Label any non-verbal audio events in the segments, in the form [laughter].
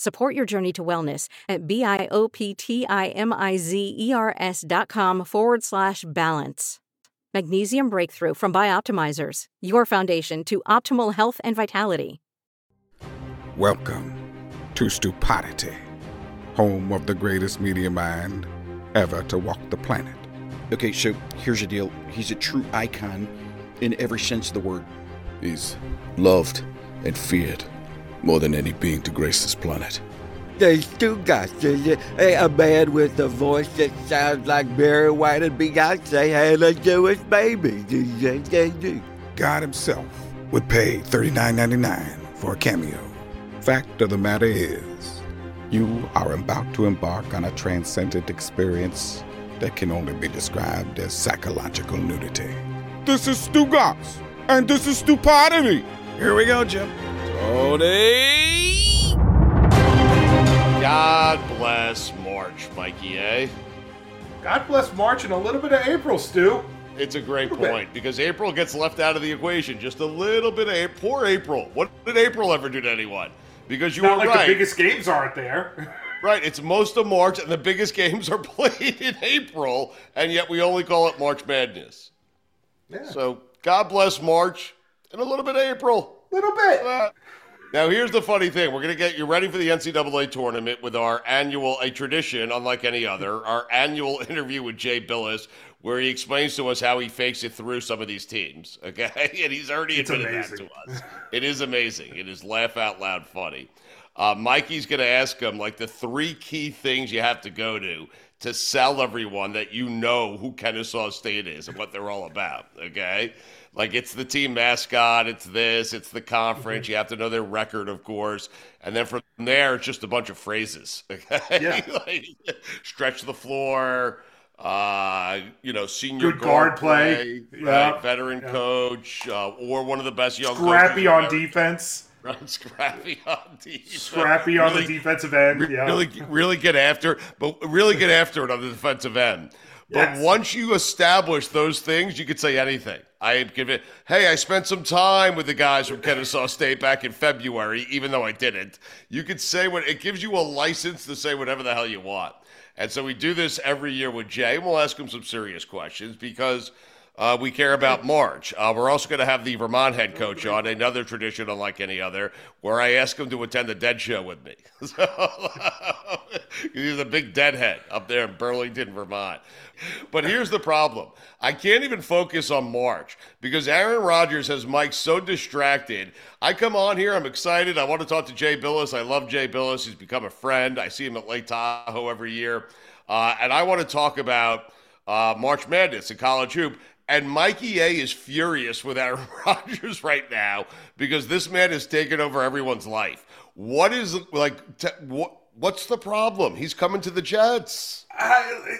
Support your journey to wellness at B-I-O-P-T-I-M-I-Z-E-R-S dot com forward slash balance. Magnesium Breakthrough from Bioptimizers, your foundation to optimal health and vitality. Welcome to Stupidity, home of the greatest media mind ever to walk the planet. Okay, so here's the deal. He's a true icon in every sense of the word. He's loved and feared more than any being to grace this planet. There's two guys. There's a, a man with a voice that sounds like Barry White and Beyonce had a Jewish baby. God himself would pay $39.99 for a cameo. Fact of the matter is, you are about to embark on a transcendent experience that can only be described as psychological nudity. This is Stugotz, and this is Stupidity. Here we go, Jim. Tony. God bless March, Mikey, eh? God bless March and a little bit of April, Stu. It's a great point because April gets left out of the equation. Just a little bit of A- poor April. What did April ever do to anyone? Because you Not were like right. the biggest games aren't there. [laughs] Right, it's most of March, and the biggest games are [laughs] played in April, and yet we only call it March Madness. Yeah. So God bless March and a little bit of April. Little bit. Uh, Now here's the funny thing: we're gonna get you ready for the NCAA tournament with our annual, a tradition unlike any other, our annual [laughs] interview with Jay Bilas, where he explains to us how he fakes it through some of these teams. [laughs] Okay, and he's already It's admitted amazing. that to us. It is amazing. It is laugh out loud funny. Uh, Mikey's gonna ask him like the three key things you have to go to to sell everyone that you know who Kennesaw State is and what they're all about. Okay. Like it's the team mascot, it's this, it's the conference. You have to know their record, of course, and then from there, it's just a bunch of phrases. [laughs] Okay, Yeah. like stretch the floor, uh, you know, senior Good guard play. play, Yeah. right, veteran Yeah. coach, uh, or one of the best young Scrappy on ever. defense. [laughs] Right, scrappy on defense. Scrappy on Really- the defensive end. Yeah. Really, really get after, but really get after it on the defensive end. But Yes. once you establish those things, you could say anything. I am convinced. Hey, I spent some time with the guys from Kennesaw State back in February, even though I didn't. You could say what it gives you a license to say whatever the hell you want. And so we do this every year with Jay, and we'll ask him some serious questions because uh, we care about March. Uh, we're also going to have the Vermont head coach on, another tradition unlike any other, where I ask him to attend the Dead Show with me. [laughs] So, [laughs] he's a big deadhead up there in Burlington, Vermont. But here's the problem I can't even focus on March because Aaron Rodgers has Mike so distracted. I come on here, I'm excited. I want to talk to Jay Bilas. I love Jay Bilas. He's become a friend. I see him at Lake Tahoe every year. Uh, and I want to talk about uh, March Madness and college hoop. And Mikey A is furious with Aaron [laughs] Rodgers right now because this man has taken over everyone's life. What is like? T- what, what's the problem? He's coming to the Jets. I,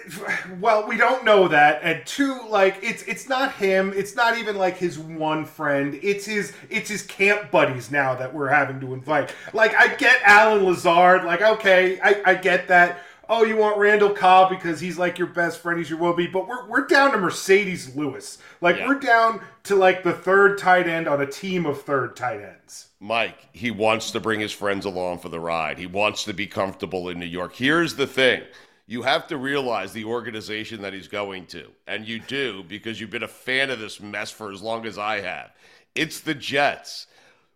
well, we don't know that, and two, like it's it's not him. It's not even like his one friend. It's his it's his camp buddies now that we're having to invite. Like I get Allen Lazard. Like okay, I, I get that. Oh, you want Randall Cobb because he's like your best friend. He's your will be. But we're we're down to Marcedes Lewis. Like Yeah. we're down to like the third tight end on a team of third tight ends. Mike, he wants to bring his friends along for the ride. He wants to be comfortable in New York. Here's the thing you have to realize the organization that he's going to, and you do because you've been a fan of this mess for as long as I have. It's the Jets.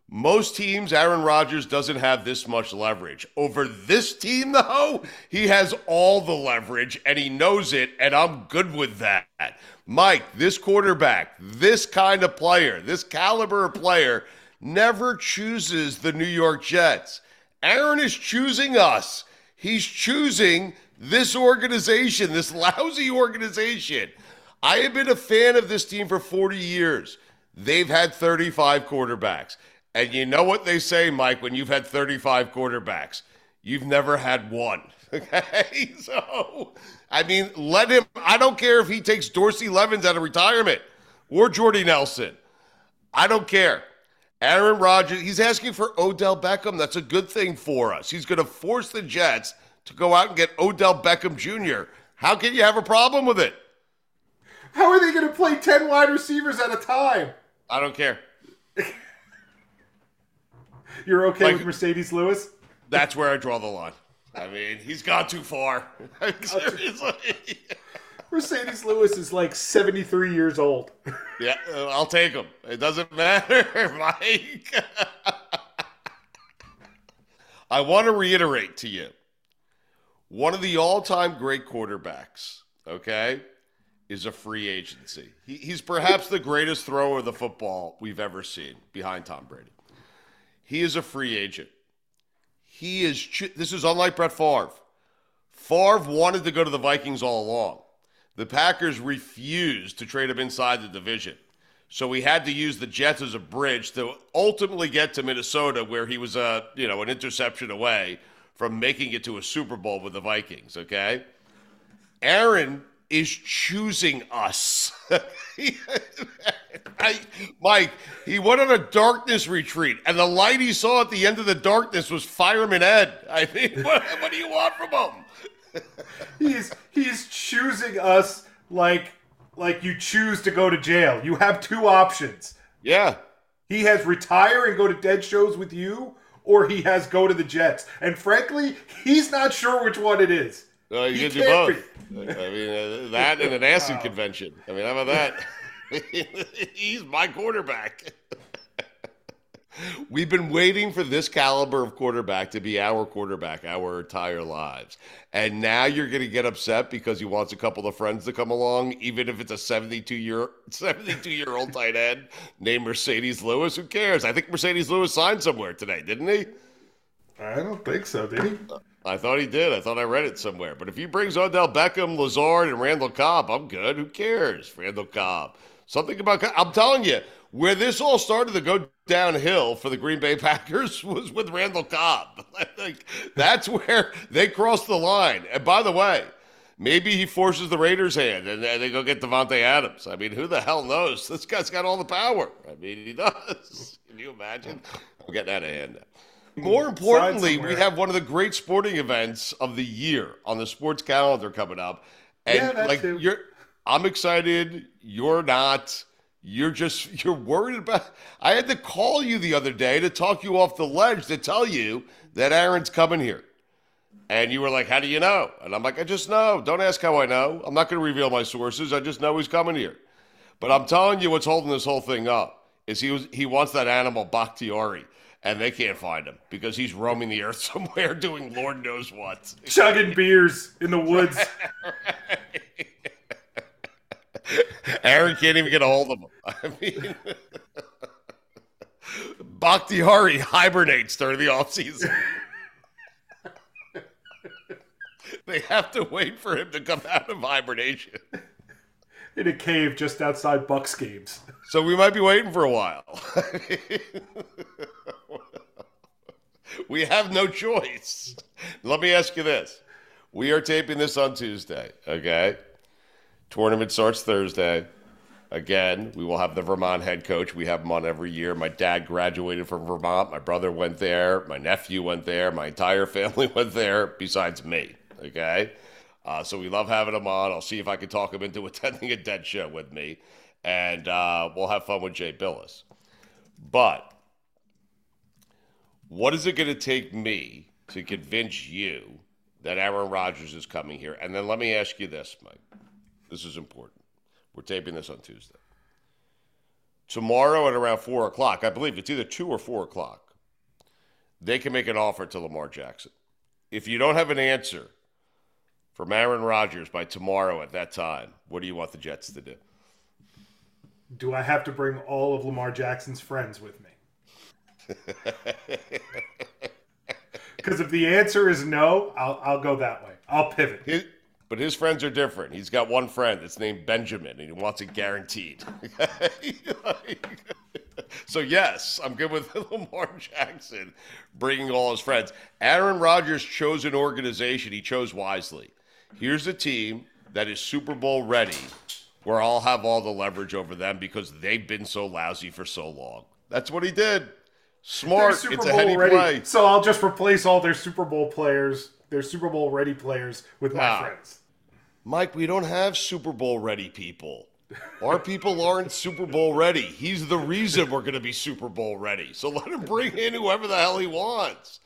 Most teams, Aaron Rodgers doesn't have this much leverage. Over this team, though, he has all the leverage and he knows it, and I'm good with that. Mike, this quarterback, this kind of player, this caliber of player never chooses the New York Jets. Aaron is choosing us. He's choosing this organization, this lousy organization. I have been a fan of this team for 40 years. They've had 35 quarterbacks. And you know what they say, Mike, when you've had 35 quarterbacks? You've never had one. [laughs] Okay? So, I mean, let him. I don't care if he takes Dorsey Levens out of retirement or Jordy Nelson. I don't care. Aaron Rodgers, he's asking for Odell Beckham. That's a good thing for us. He's going to force the Jets to go out and get Odell Beckham Jr. How can you have a problem with it? How are they going to play 10 wide receivers at a time? I don't care. [laughs] You're okay Like- with Marcedes Lewis? That's where I draw the line. I mean, he's gone too far. Seriously. [laughs] Marcedes Lewis is like 73 years old. Yeah, uh, I'll take him. It doesn't matter, [laughs] Mike. I want to reiterate to you one of the all time great quarterbacks, okay, is a free agency. He, he's perhaps the greatest thrower of the football we've ever seen behind Tom Brady. He is a free agent. He is, this is unlike Brett Favre. Favre wanted to go to the Vikings all along. The Packers refused to trade him inside the division. So we had to use the Jets as a bridge to ultimately get to Minnesota, where he was a you know an interception away from making it to a Super Bowl with the Vikings. Okay, Aaron is choosing us. [laughs] I, Mike, he went on a darkness retreat, and the light he saw at the end of the darkness was Fireman Ed. I mean, [laughs] what, what do you want from him? He's he's choosing us like like you choose to go to jail. You have two options. Yeah, He has retire and go to dead shows with you, or he has go to the Jets. And frankly, he's not sure which one it is. Uh, you He can't both. I mean, uh, that and an acid convention. I mean, how about that? [laughs] He's my quarterback. [laughs] We've been waiting for this caliber of quarterback to be our quarterback our entire lives. And now you're going to get upset because he wants a couple of friends to come along, even if it's a 72 year [laughs] 72 year old tight end named Marcedes Lewis. Who cares? I think Marcedes Lewis signed somewhere today, didn't he? I don't think so, did he? I thought he did. I thought I read it somewhere. But if he brings Odell Beckham, Lazard, and Randall Cobb, I'm good. Who cares? Randall Cobb. Something about I'm telling you, where this all started to go downhill for the Green Bay [laughs] Packers was with Randall Cobb. [laughs] like that's where they crossed the line. And by the way, maybe he forces the Raiders' hand and they go get Davante Adams. I mean, who the hell knows? [laughs] This guy's got all the power. I mean, he does. Can you imagine? I'm getting out of hand now. More importantly, we have one of the great sporting events of the year on the sports calendar coming up. And Yeah, that like too. you're I'm excited, you're not. You're just [laughs] you're worried about I had to call you the other day to talk you off the ledge to tell you that Aaron's coming here. And you were like, How do you know? And I'm like, I just know. Don't ask how I know. I'm not gonna reveal my sources. I just know he's coming here. But I'm telling you what's holding this whole thing up is he was he wants that animal Bakhtiari. And they can't find him because he's roaming the earth [laughs] somewhere doing Lord knows what. Chugging beers in the woods. [laughs] Aaron can't even get a hold of him. [laughs] I mean, Bakhtiari hibernates during the offseason. they have to wait for him to come out of hibernation. in a cave just outside Bucks games. So we might be waiting for a while. We have no choice. Let me ask you this. We are taping this on Tuesday, okay? Tournament starts Thursday. Again, we will have the Vermont head coach. We have him on every year. My dad graduated from Vermont. My brother went there. My nephew went there. My entire [laughs] family went there, besides me. Okay? Uh, so we love having him on. I'll see if I can talk him into [laughs] attending a dead show with me. And uh, we'll have fun with Jay Bilas. But what is it going to take me to convince you that Aaron Rodgers is coming here? And then let me ask you this, Mike. This is important. We're taping this on Tuesday. Tomorrow at around 4 o'clock, I believe it's either 2 or 4 o'clock, they can make an offer to Lamar Jackson. If you don't have an answer from Aaron Rodgers by tomorrow at that time, what do you want the Jets to do? Do I have to bring all of Lamar Jackson's friends with me? Because if the answer is no, I'll I'll go that way. I'll pivot. His, but his friends are different. He's got one friend that's named Benjamin, and he wants it guaranteed. [laughs] so yes, I'm good with [laughs] Lamar Jackson bringing all his friends. Aaron Rodgers chose an organization. He chose wisely. Here's a team that is Super Bowl ready, where I'll have all the leverage over them because they've been so lousy for so long. That's what he did. Smart. Super It's Bowl a heady ready, play. so I'll just replace all their Super Bowl players, their Super Bowl ready players, with my Wow. friends. Mike, we don't have Super Bowl ready people. Our people aren't Super Bowl ready. He's the reason we're going to be Super Bowl ready. So let him bring in whoever the hell he wants.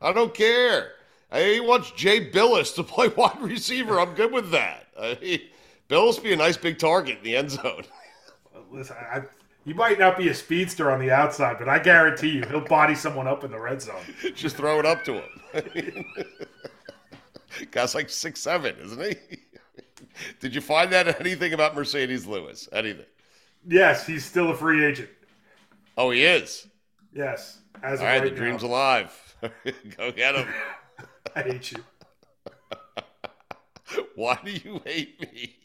I don't care. He wants Jay Bilas to [laughs] play wide receiver. I'm good with that. I Billis be a nice big target in the end zone. Listen, I, you might not be a speedster on the outside, but I guarantee you he'll body someone up in the red zone. [laughs] Just throw it up to him. [laughs] Guy's like six seven, isn't he? [laughs] Did you find out anything about Marcedes Lewis? Anything? Yes, he's still a free agent. Oh, he is. Yes, as All right, right the dream's now. alive. Go get him. I hate you. Why do you hate me?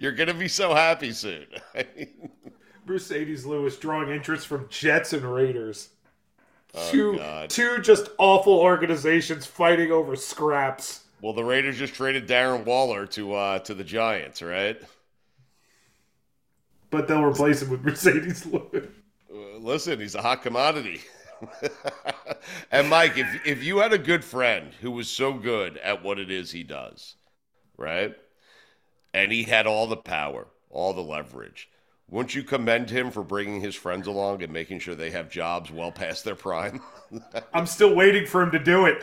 You're gonna be so happy soon. Marcedes Lewis drawing interest from Jets and Raiders. Oh, two, God. two just awful organizations fighting over scraps. well, the Raiders just traded Darren Waller to uh, to the Giants, right? But they'll replace him with Marcedes Lewis. Uh, listen, he's a hot commodity. [laughs] and Mike, if if you had a good friend who was so good at what it is he does, right? And he had all the power, all the leverage. Wouldn't you commend him for bringing his friends along and making sure they have jobs well past their prime? [laughs] I'm still waiting for him to do it.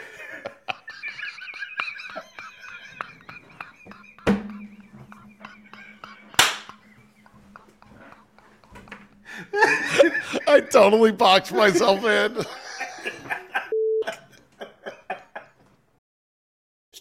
I totally boxed myself in.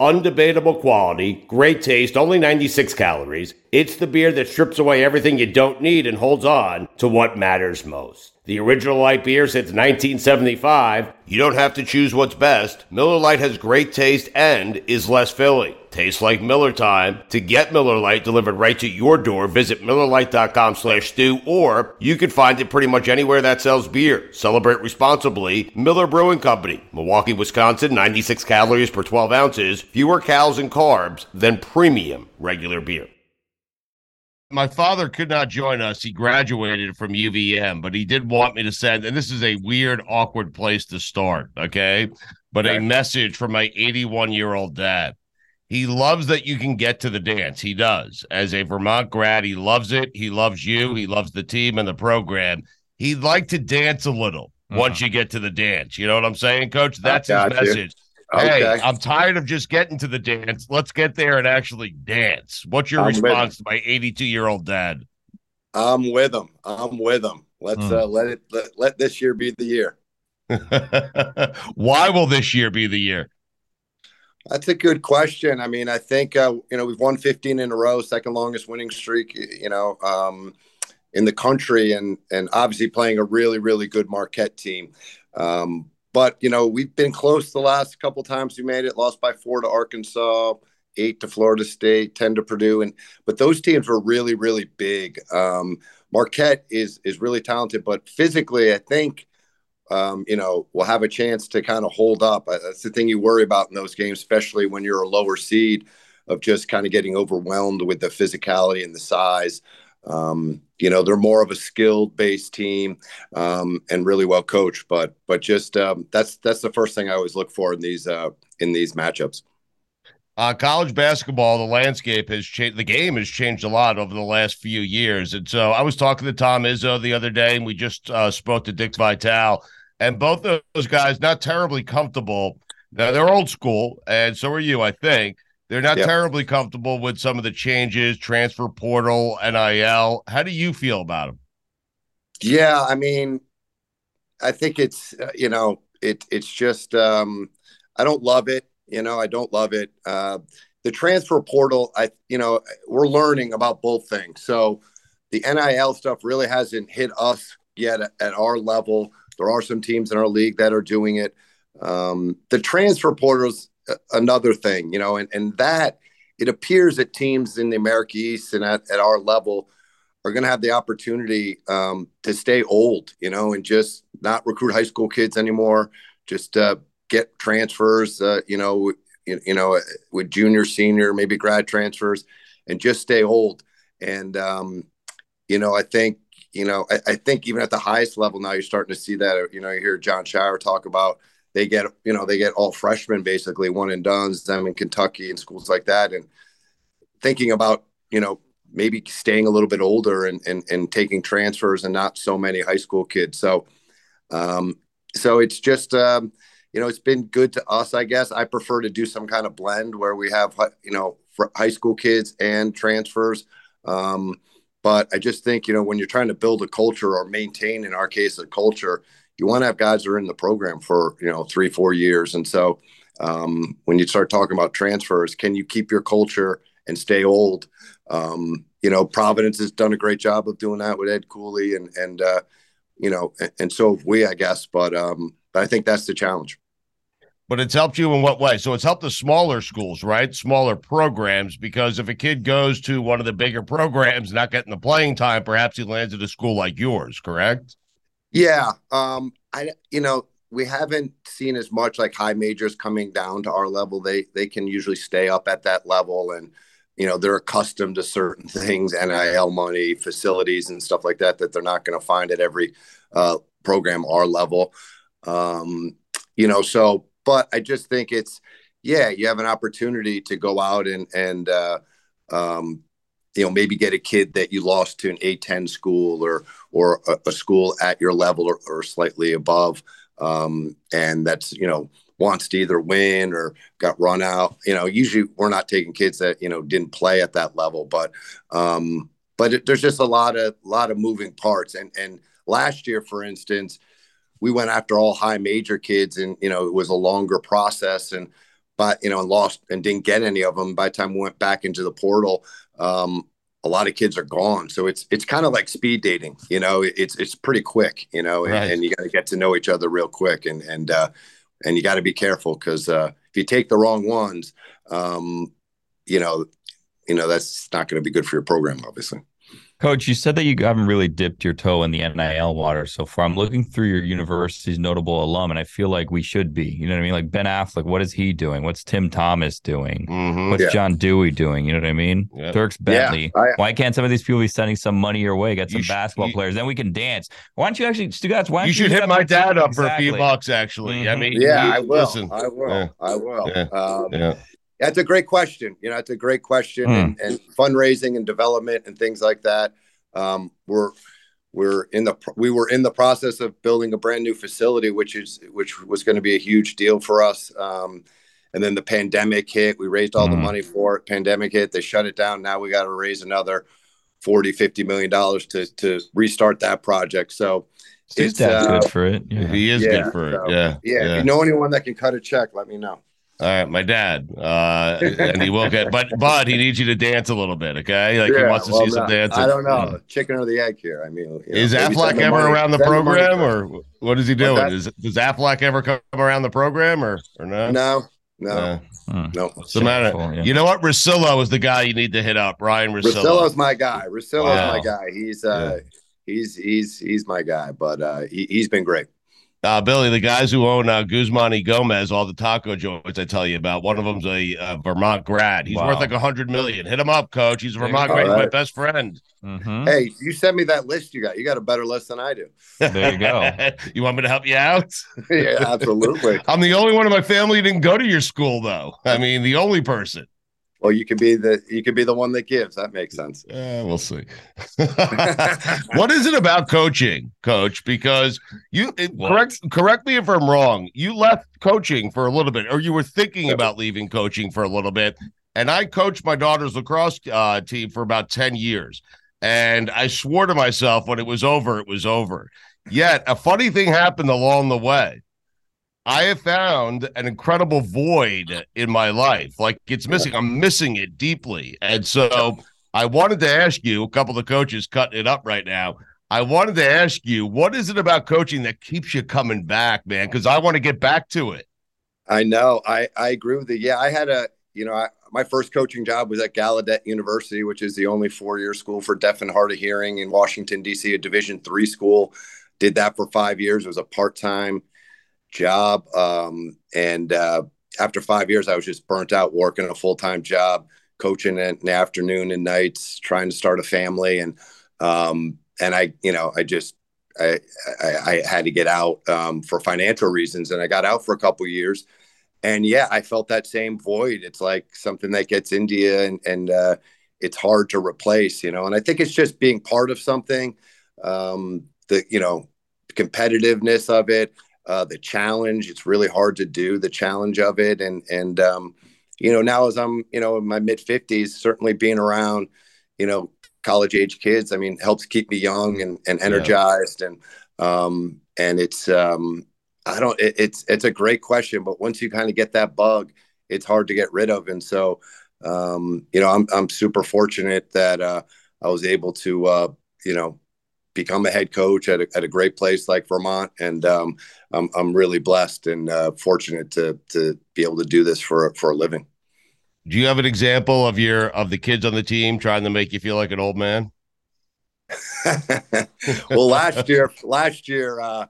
undebatable quality, great taste, only 96 calories. It's the beer that strips away everything you don't need and holds on to what matters most. The original light beer since 1975. You don't have to choose what's best. Miller Lite has great taste and is less filling. Tastes like Miller time. To get Miller Lite delivered right to your door, visit MillerLite.com slash stew, or you can find it pretty much anywhere that sells beer. Celebrate responsibly. Miller Brewing Company, Milwaukee, Wisconsin, 96 calories per 12 ounces, fewer calories and carbs than premium regular beer. My father could not join us. He graduated from UVM, but he did want me to send, and this is a weird, awkward place to start, okay? But a message from my 81 year old dad. He loves that you can get to the dance. He does. As a Vermont grad, he loves it. He loves you. He loves the team and the program. He'd like to dance a little once you get to the dance. You know what I'm saying, coach? That's his got you. message. Hey, Okay. I'm tired of just getting to the dance. Let's get there and actually dance. What's your I'm response to my 82 year old dad? I'm with him. I'm with him. Let's Hmm. uh, let it let, let this year be the year. [laughs] Why will this year be the year? That's a good question. I mean, I think uh, you know we've won 15 in a row, second longest winning streak. You know, um, in the country, and and obviously playing a really really good Marquette team. Um, but you know, we've been close the last couple times we made it. Lost by four to Arkansas, eight to Florida State, ten to Purdue, and but those teams were really really big. Um, Marquette is is really talented, but physically, I think um, you know, will have a chance to kind of hold up. Uh, That's the thing you worry about in those games, especially when you're a lower seed, of just kind of getting overwhelmed with the physicality and the size. Um, you know, they're more of a skilled based team um, and really well coached. But but just um, that's that's the first thing I always look for in these uh, in these matchups. Uh, college basketball, the landscape has changed. The game has changed a lot over the last few years. And so I was talking to Tom Izzo the other day, and we just uh, spoke to Dick Vitale, and both of those guys not terribly comfortable Now they're old school, and so are you, I think. They're not Yep. terribly comfortable with some of the changes, transfer portal, NIL. How do you feel about them? Yeah, I mean, I think it's uh, you know it it's just um, I don't love it. You know, I don't love it. Uh, the transfer portal, I you know we're learning about both things. So the NIL stuff really hasn't hit us yet at, at our level. There are some teams in our league that are doing it. Um, the transfer portal's a- another thing, you know, and and that it appears that teams in the America East and at, at our level are going to have the opportunity um, to stay old, you know, and just not recruit high school kids anymore. Just uh, get transfers, uh, you know, you, you know, with junior, senior, maybe grad transfers, and just stay old. And um, you know, I think, you know, I, I think even at the highest level now, you're starting to see that. You know, you hear Jon Scheyer talk about they get, you know, they get all freshmen basically one and done's them in Kentucky and schools like that, and thinking about, you know, maybe staying a little bit older and, and, and taking transfers and not so many high school kids. So, um, so it's just, um, you know, it's been good to us, I guess. I prefer to do some kind of blend where we have, you know, for high school kids and transfers. Um, but I just think, you know, when you're trying to build a culture or maintain, in our case, a culture, you want to have guys that are in the program for, you know, three, four years. And so um, when you start talking about transfers, can you keep your culture and stay old? Um, you know, Providence has done a great job of doing that with Ed Cooley and, and, uh, you know, and, and so have we, I guess. But, um, but I think that's the challenge. But it's helped you in what way? So it's helped the smaller schools, right? Smaller programs, because if a kid goes to one of the bigger programs, not getting the playing time, perhaps he lands at a school like yours, correct? Yeah. Um, I, you know, we haven't seen as much like high majors coming down to our level. They, they can usually stay up at that level and, you know, they're accustomed to certain things, NIL money, facilities and stuff like that, that they're not going to find at every uh, program our level. Um, you know, so, but I just think it's, yeah, you have an opportunity to go out and, and, uh, um, you know, maybe get a kid that you lost to an A10 school or, or a, a school at your level or, or slightly above. Um, and that's, you know, wants to either win or got run out. You know, usually we're not taking kids that, you know, didn't play at that level, but, um, but it, there's just a lot of, lot of moving parts. And, and last year, for instance, we went after all high major kids and, you know, it was a longer process and, but, you know, and lost and didn't get any of them. By the time we went back into the portal, um, a lot of kids are gone. So it's it's kind of like speed dating, you know. It's it's pretty quick, you know, and, and you got to get to know each other real quick, and and uh, and you got to be careful because uh, if you take the wrong ones, um, you know, you know that's not going to be good for your program, obviously. Coach, you said that you haven't really dipped your toe in the NIL water so far. I'm looking through your university's notable alum, and I feel like we should be. You know what I mean? Like Ben Affleck, what is he doing? What's Tim Thomas doing? Mm-hmm. What's Yeah. John Dewey doing? You know what I mean? Yeah. Dierks Bentley. I- why can't some of these people be sending some money your way? Get You some sh- basketball you- players, then we can dance. Why don't you actually, Stu guys? Why don't You should hit my dad up for a few bucks, actually. I Mhm. mean, Yeah, you- I will. Listen, I will. Yeah. I will. Yeah. Um, yeah. That's a great question. You know, it's a great question, Hmm. and, and fundraising and development and things like that. Um, we're we're in the we were in the process of building a brand new facility, which is which was going to be a huge deal for us. Um, and then the pandemic hit. We raised all the Hmm. money for it. Pandemic hit. They shut it down. Now we got to raise another 40, 50 million dollars to to restart that project. So Stu's it's, dad's uh, good for it. Yeah. He is Yeah, good for it. so, yeah. yeah, if you know anyone that can cut a check, let me know. All right, my dad, uh, and he will get, but but he needs you to dance a little bit, okay? Like he wants to well, see some dancing. I don't know, chicken or the egg here. I mean, you know, Is Affleck ever money- around the program, or what is he doing? that? Is, does Affleck ever come around the program, or or no? No, no, Uh, Hmm. no. what's the matter? Shameful, yeah. You know what? Rosillo is the guy you need to hit up. Ryan Rosillo. Rosillo's my guy. Rosillo's Wow. my guy. He's uh, he's he's he's my guy. But uh, he, he's been great. Uh, Billy, the guys who own uh, Guzman y Gomez, all the taco joints I tell you about. One of them's a uh, Vermont grad. He's Wow. worth like a hundred million. Hit him up, coach. He's a Vermont go. grad. He's my best friend. Mhm. Hey, you send me that list you got. You got a better list than I do. There you go. [laughs] you want me to help you out? [laughs] yeah, absolutely. [laughs] I'm the only one in my family who didn't go to your school, though. I mean, the only person. Well, you could be the you could be the one that gives. That makes sense. Uh, we'll see. [laughs] what is it about coaching, coach? Because you correct correct me if I'm wrong. You left coaching for a little bit, or you were thinking about leaving coaching for a little bit. And I coached my daughter's lacrosse uh, team for about ten years, and I swore to myself when it was over, it was over. Yet a funny thing happened along the way. I have found an incredible void in my life. Like it's missing. I'm missing it deeply. And so I wanted to ask you, a couple of coaches cutting it up right now. I wanted to ask you, what is it about coaching that keeps you coming back, man? Because I want to get back to it. I know. I, I agree with you. Yeah, I had a, you know, I, my first coaching job was at Gallaudet University, which is the only four-year school for deaf and hard of hearing in Washington, D.C., a Division three school. Did that for five years. It was a part-time job. Um, and uh, after five years, I was just burnt out working a full time job, coaching in the afternoon and nights, trying to start a family. And, um, and I, you know, I just, I, I, I had to get out um, for financial reasons. And I got out for a couple years. And yeah, I felt that same void. It's like something that gets you and, and uh, it's hard to replace, you know. And I think it's just being part of something, um, the, you know, competitiveness of it uh, the challenge. It's really hard to do the challenge of it, and and um, you know now as I'm you know in my mid fifties, certainly being around you know college age kids, I mean helps keep me young and, and energized, yeah. and um, and it's um, I don't it, it's it's a great question, but once you kind of get that bug, it's hard to get rid of, and so um, you know I'm I'm super fortunate that uh, I was able to uh, you know become a head coach at a, at a great place like Vermont. And um, I'm, I'm really blessed and uh, fortunate to, to be able to do this for, for a living. Do you have an example of your, of the kids on the team trying to make you feel like an old man? [laughs] well, last year, last year, uh,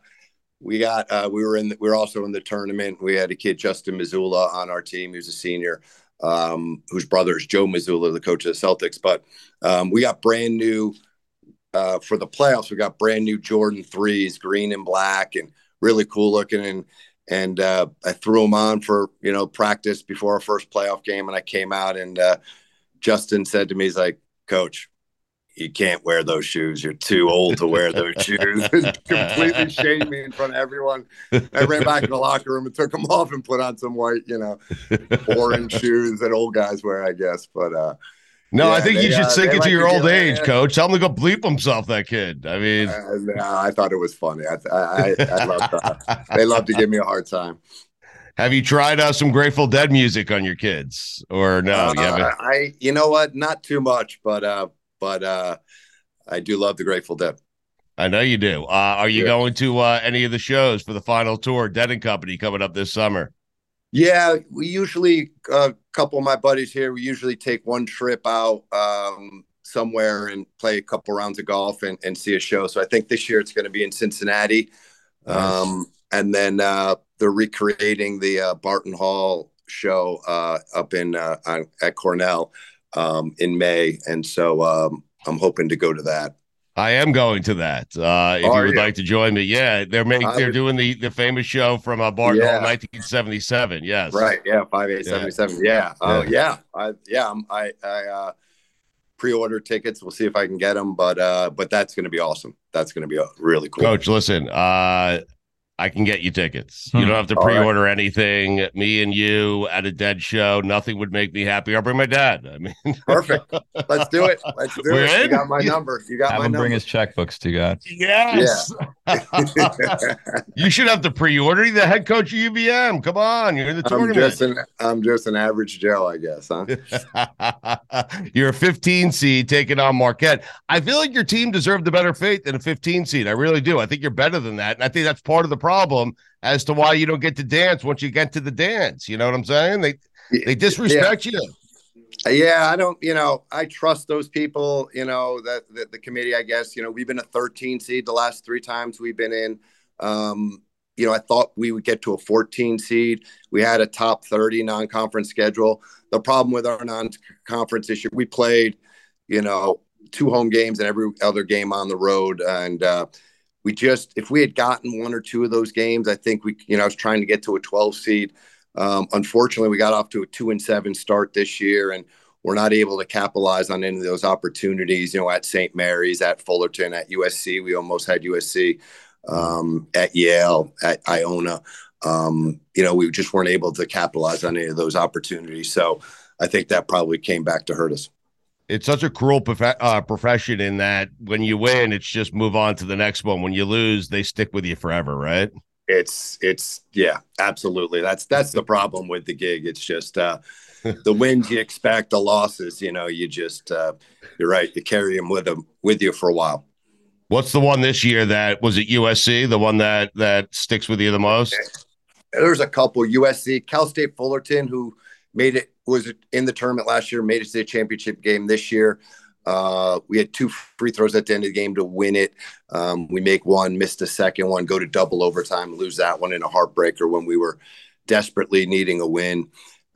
we got, uh, we were in, the, we were also in the tournament. We had a kid, Justin Mazzulla on our team. He was a senior, um, whose brother is Joe Mazzulla, the coach of the Celtics. But um, we got brand new uh, for the playoffs, we got brand new Jordan threes, green and black, and really cool looking. And and uh, I threw them on for you know practice before our first playoff game, and I came out and uh, Justin said to me, "He's like, Coach, you can't wear those shoes. You're too old to wear those [laughs] shoes." [laughs] Completely shamed me in front of everyone. I ran back in the locker room and took them off and put on some white, you know, orange [laughs] shoes that old guys wear, I guess. But uh, no, yeah, I think you should uh, sink it like to your old age, coach. Tell him to go bleep himself, that kid. I mean, uh, I thought it was funny. I, I, I love that. they love to give me a hard time. Have you tried uh, some Grateful Dead music on your kids, or no? Uh, you I, you know what, not too much, but uh, but uh, I do love the Grateful Dead. I know you do. Uh, are you yeah. going to uh, any of the shows for the final tour, Dead and Company, coming up this summer? Yeah, we usually a uh, couple of my buddies here. We usually take one trip out um, somewhere and play a couple rounds of golf and, and see a show. So I think this year it's going to be in Cincinnati, nice. um, and then uh, they're recreating the uh, Barton Hall show uh, up in uh, at Cornell um, in May, and so um, I'm hoping to go to that. I am going to that. Uh, if Are you would you? like to join me, yeah, they're making they're doing the the famous show from uh, Barton yeah. 1977. Yes, right. Yeah, five eight seventy seven. Yeah. Oh yeah. yeah. I yeah. I I uh, pre-order tickets. We'll see if I can get them, but uh, but that's going to be awesome. That's going to be a really cool. Coach, listen. Uh, I can get you tickets. You hmm. don't have to pre-order right. anything. Me and you at a dead show, nothing would make me happy. I'll bring my dad. I mean, [laughs] perfect. Let's do it. Let's do We're it. In? You got my number. You got have my him number. bring his checkbooks to God. Yes. Yeah. [laughs] [laughs] you should have to pre-order. You're the head coach of UVM. Come on, you're in the tournament. I'm just an, I'm just an average Joe, I guess, huh? you're a 15 seed taking on Marquette. I feel like your team deserved a better fate than a 15 seed. I really do. I think you're better than that, and I think that's part of the problem as to why you don't get to dance once you get to the dance. You know what I'm saying? They they disrespect yeah. you. Yeah, I don't, you know, I trust those people, you know, that, that the committee, I guess, you know, we've been a 13 seed the last three times we've been in. Um, you know, I thought we would get to a 14 seed. We had a top 30 non conference schedule. The problem with our non conference issue, we played, you know, two home games and every other game on the road. And, uh, we just if we had gotten one or two of those games, I think we you know I was trying to get to a 12 seed. Um, unfortunately, we got off to a two and seven start this year, and we're not able to capitalize on any of those opportunities. You know, at St. Mary's, at Fullerton, at USC, we almost had USC. Um, at Yale, at Iona, um, you know, we just weren't able to capitalize on any of those opportunities. So I think that probably came back to hurt us. It's such a cruel prof- uh, profession in that when you win, it's just move on to the next one. When you lose, they stick with you forever, right? It's it's yeah, absolutely. That's that's the problem with the gig. It's just uh, the wins you expect, the losses, you know, you just uh, you're right. You carry them with them with you for a while. What's the one this year that was it USC? The one that that sticks with you the most? There's a couple USC, Cal State Fullerton, who made it was in the tournament last year, made it to the championship game this year. Uh, we had two free throws at the end of the game to win it. Um, we make one, missed a second one, go to double overtime, lose that one in a heartbreaker when we were desperately needing a win.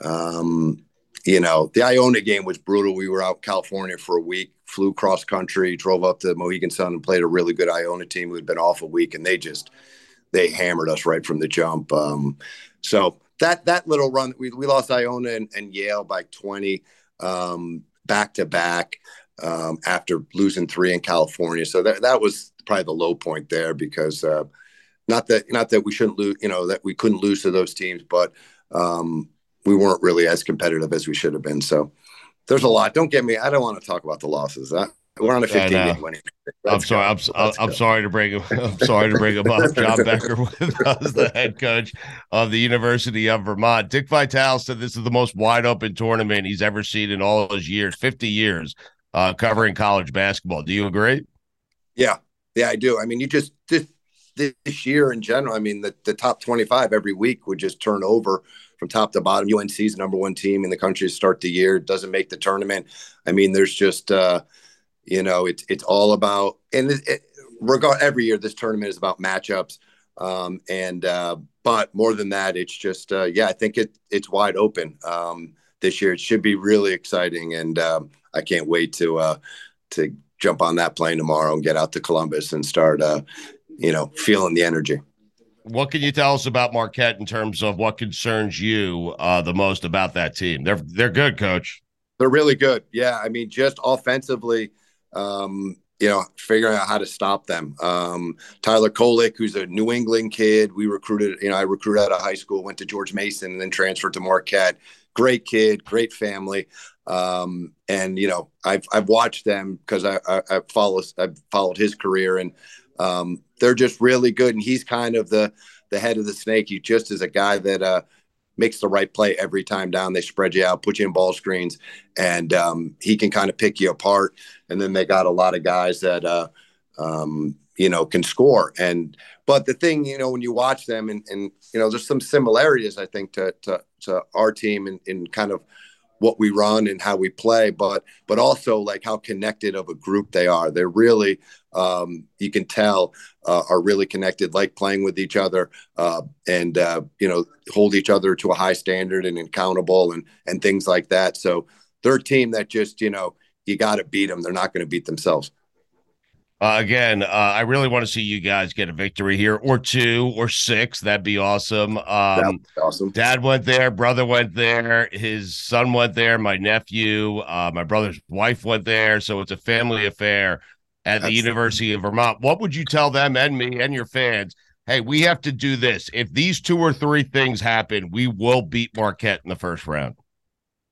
Um, you know, the Iona game was brutal. We were out in California for a week, flew cross country, drove up to Mohegan Sun and played a really good Iona team who had been off a week, and they just they hammered us right from the jump. Um, so that that little run, we, we lost Iona and, and Yale by 20 um, back to back um, after losing three in California. So that that was probably the low point there because uh, not that not that we shouldn't lose, you know, that we couldn't lose to those teams, but um, we weren't really as competitive as we should have been. So there's a lot. Don't get me. I don't want to talk about the losses. We're on a 15 game winning. I'm sorry. I'm, I'm, I'm sorry to bring him. [laughs] I'm sorry to bring him up. [laughs] John Becker with us, [laughs] the head coach of the University of Vermont. Dick Vitale said this is the most wide open tournament he's ever seen in all his years, 50 years uh, covering college basketball. Do you agree? Yeah, yeah, I do. I mean, you just this this year in general. I mean, the the top 25 every week would just turn over from top to bottom. UNC's number one team in the country to start the year. Doesn't make the tournament. I mean, there's just. uh you know, it's it's all about and it, it, regard every year this tournament is about matchups. Um, and uh, but more than that, it's just uh, yeah, I think it it's wide open um, this year. It should be really exciting, and um, I can't wait to uh, to jump on that plane tomorrow and get out to Columbus and start uh, you know feeling the energy. What can you tell us about Marquette in terms of what concerns you uh, the most about that team? They're they're good, coach. They're really good. Yeah, I mean, just offensively um, you know, figuring out how to stop them. Um, Tyler Kolek, who's a New England kid, we recruited, you know, I recruited out of high school, went to George Mason and then transferred to Marquette. Great kid, great family. Um, and, you know, I've, I've watched them because I, I, I follow, I've followed his career and um, they're just really good. And he's kind of the, the head of the snake. He just is a guy that, uh, makes the right play every time down. They spread you out, put you in ball screens, and um, he can kind of pick you apart. And then they got a lot of guys that uh, um, you know can score. And but the thing, you know, when you watch them, and, and you know, there's some similarities I think to to, to our team in, in kind of what we run and how we play, but but also like how connected of a group they are. They're really um, you can tell uh, are really connected, like playing with each other, uh, and uh, you know hold each other to a high standard and accountable and and things like that. So they're a team that just you know you got to beat them. They're not going to beat themselves. Uh, again, uh, I really want to see you guys get a victory here, or two, or six. That'd be awesome. Um, be awesome. Dad went there, brother went there, his son went there, my nephew, uh, my brother's wife went there. So it's a family affair at That's the University of Vermont. What would you tell them and me and your fans? Hey, we have to do this. If these two or three things happen, we will beat Marquette in the first round.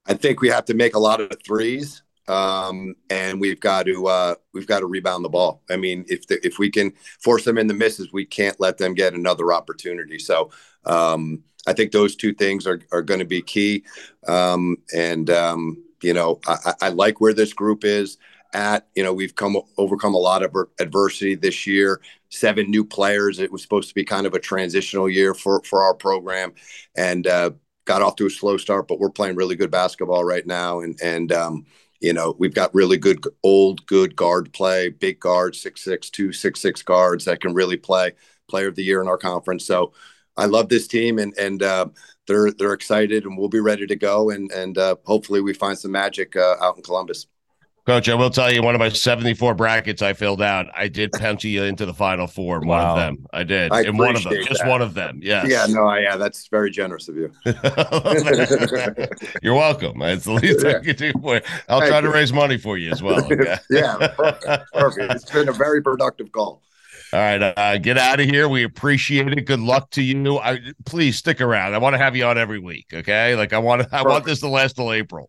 I think we have to make a lot of threes um, and we've got to uh, we've got to rebound the ball. I mean, if the, if we can force them in the misses, we can't let them get another opportunity. So um, I think those two things are are going to be key. Um, and um, you know, I, I, like where this group is at. You know, we've come overcome a lot of adversity this year. Seven new players. It was supposed to be kind of a transitional year for for our program, and uh, got off to a slow start. But we're playing really good basketball right now, and and um, you know, we've got really good old good guard play, big guards, six six two, six six guards that can really play. Player of the year in our conference. So I love this team, and and uh, they're they're excited, and we'll be ready to go, and and uh, hopefully we find some magic uh, out in Columbus. Coach, I will tell you, one of my 74 brackets I filled out, I did pencil you into the final four. in One Wow. of them. I did. I in one of them. appreciate Just one of them. Yes. Yeah, no, yeah, that's very generous of you. [laughs] You're welcome. It's the least I can do for you. I'll Thank try to raise money for you as well. Okay? [laughs] yeah, perfect, perfect. It's been a very productive call. All right, uh, get out of here. We appreciate it. Good luck to you. I please stick around. I want to have you on every week. Okay, like I want to. I want this to last till April.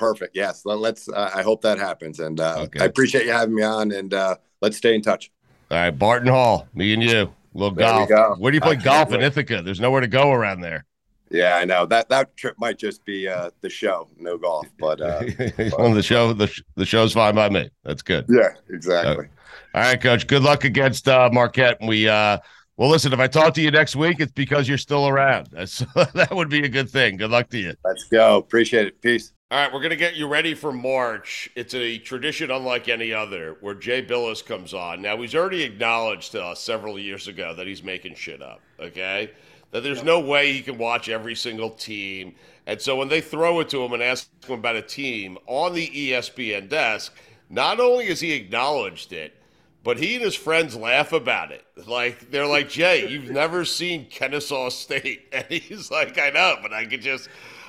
Perfect. Yes, let, us Uh, I hope that happens, and uh, Okay. I appreciate you having me on. And uh, let's stay in touch. All right, Barton Hall, me and you, little There golf. go. Where do you play [laughs] golf in. Ithaca? There's nowhere to go around there. Yeah, I know that that trip might just be uh, the show, no golf, but uh, [laughs] on the show, the sh- the show's fine by me. That's good. yeah, exactly. All right, coach. Good luck against uh, Marquette. We uh, well, listen. If I talk to you next week, it's because you're still around. [laughs] That's, that would be a good thing. Good luck to you. Let's go. Appreciate it. Peace. All right, we're going to get you ready for March. It's a tradition unlike any other where Jay Bilas comes on. Now, he's already acknowledged to us several years ago that he's making shit up, okay? That there's no way he can watch every single team. And so when they throw it to him and ask him about a team on the ESPN desk, not only has he acknowledged it, but he and his friends laugh about it. Like they're like, Jay, you've never seen Kennesaw State, [laughs] and he's like, I know, but I could just,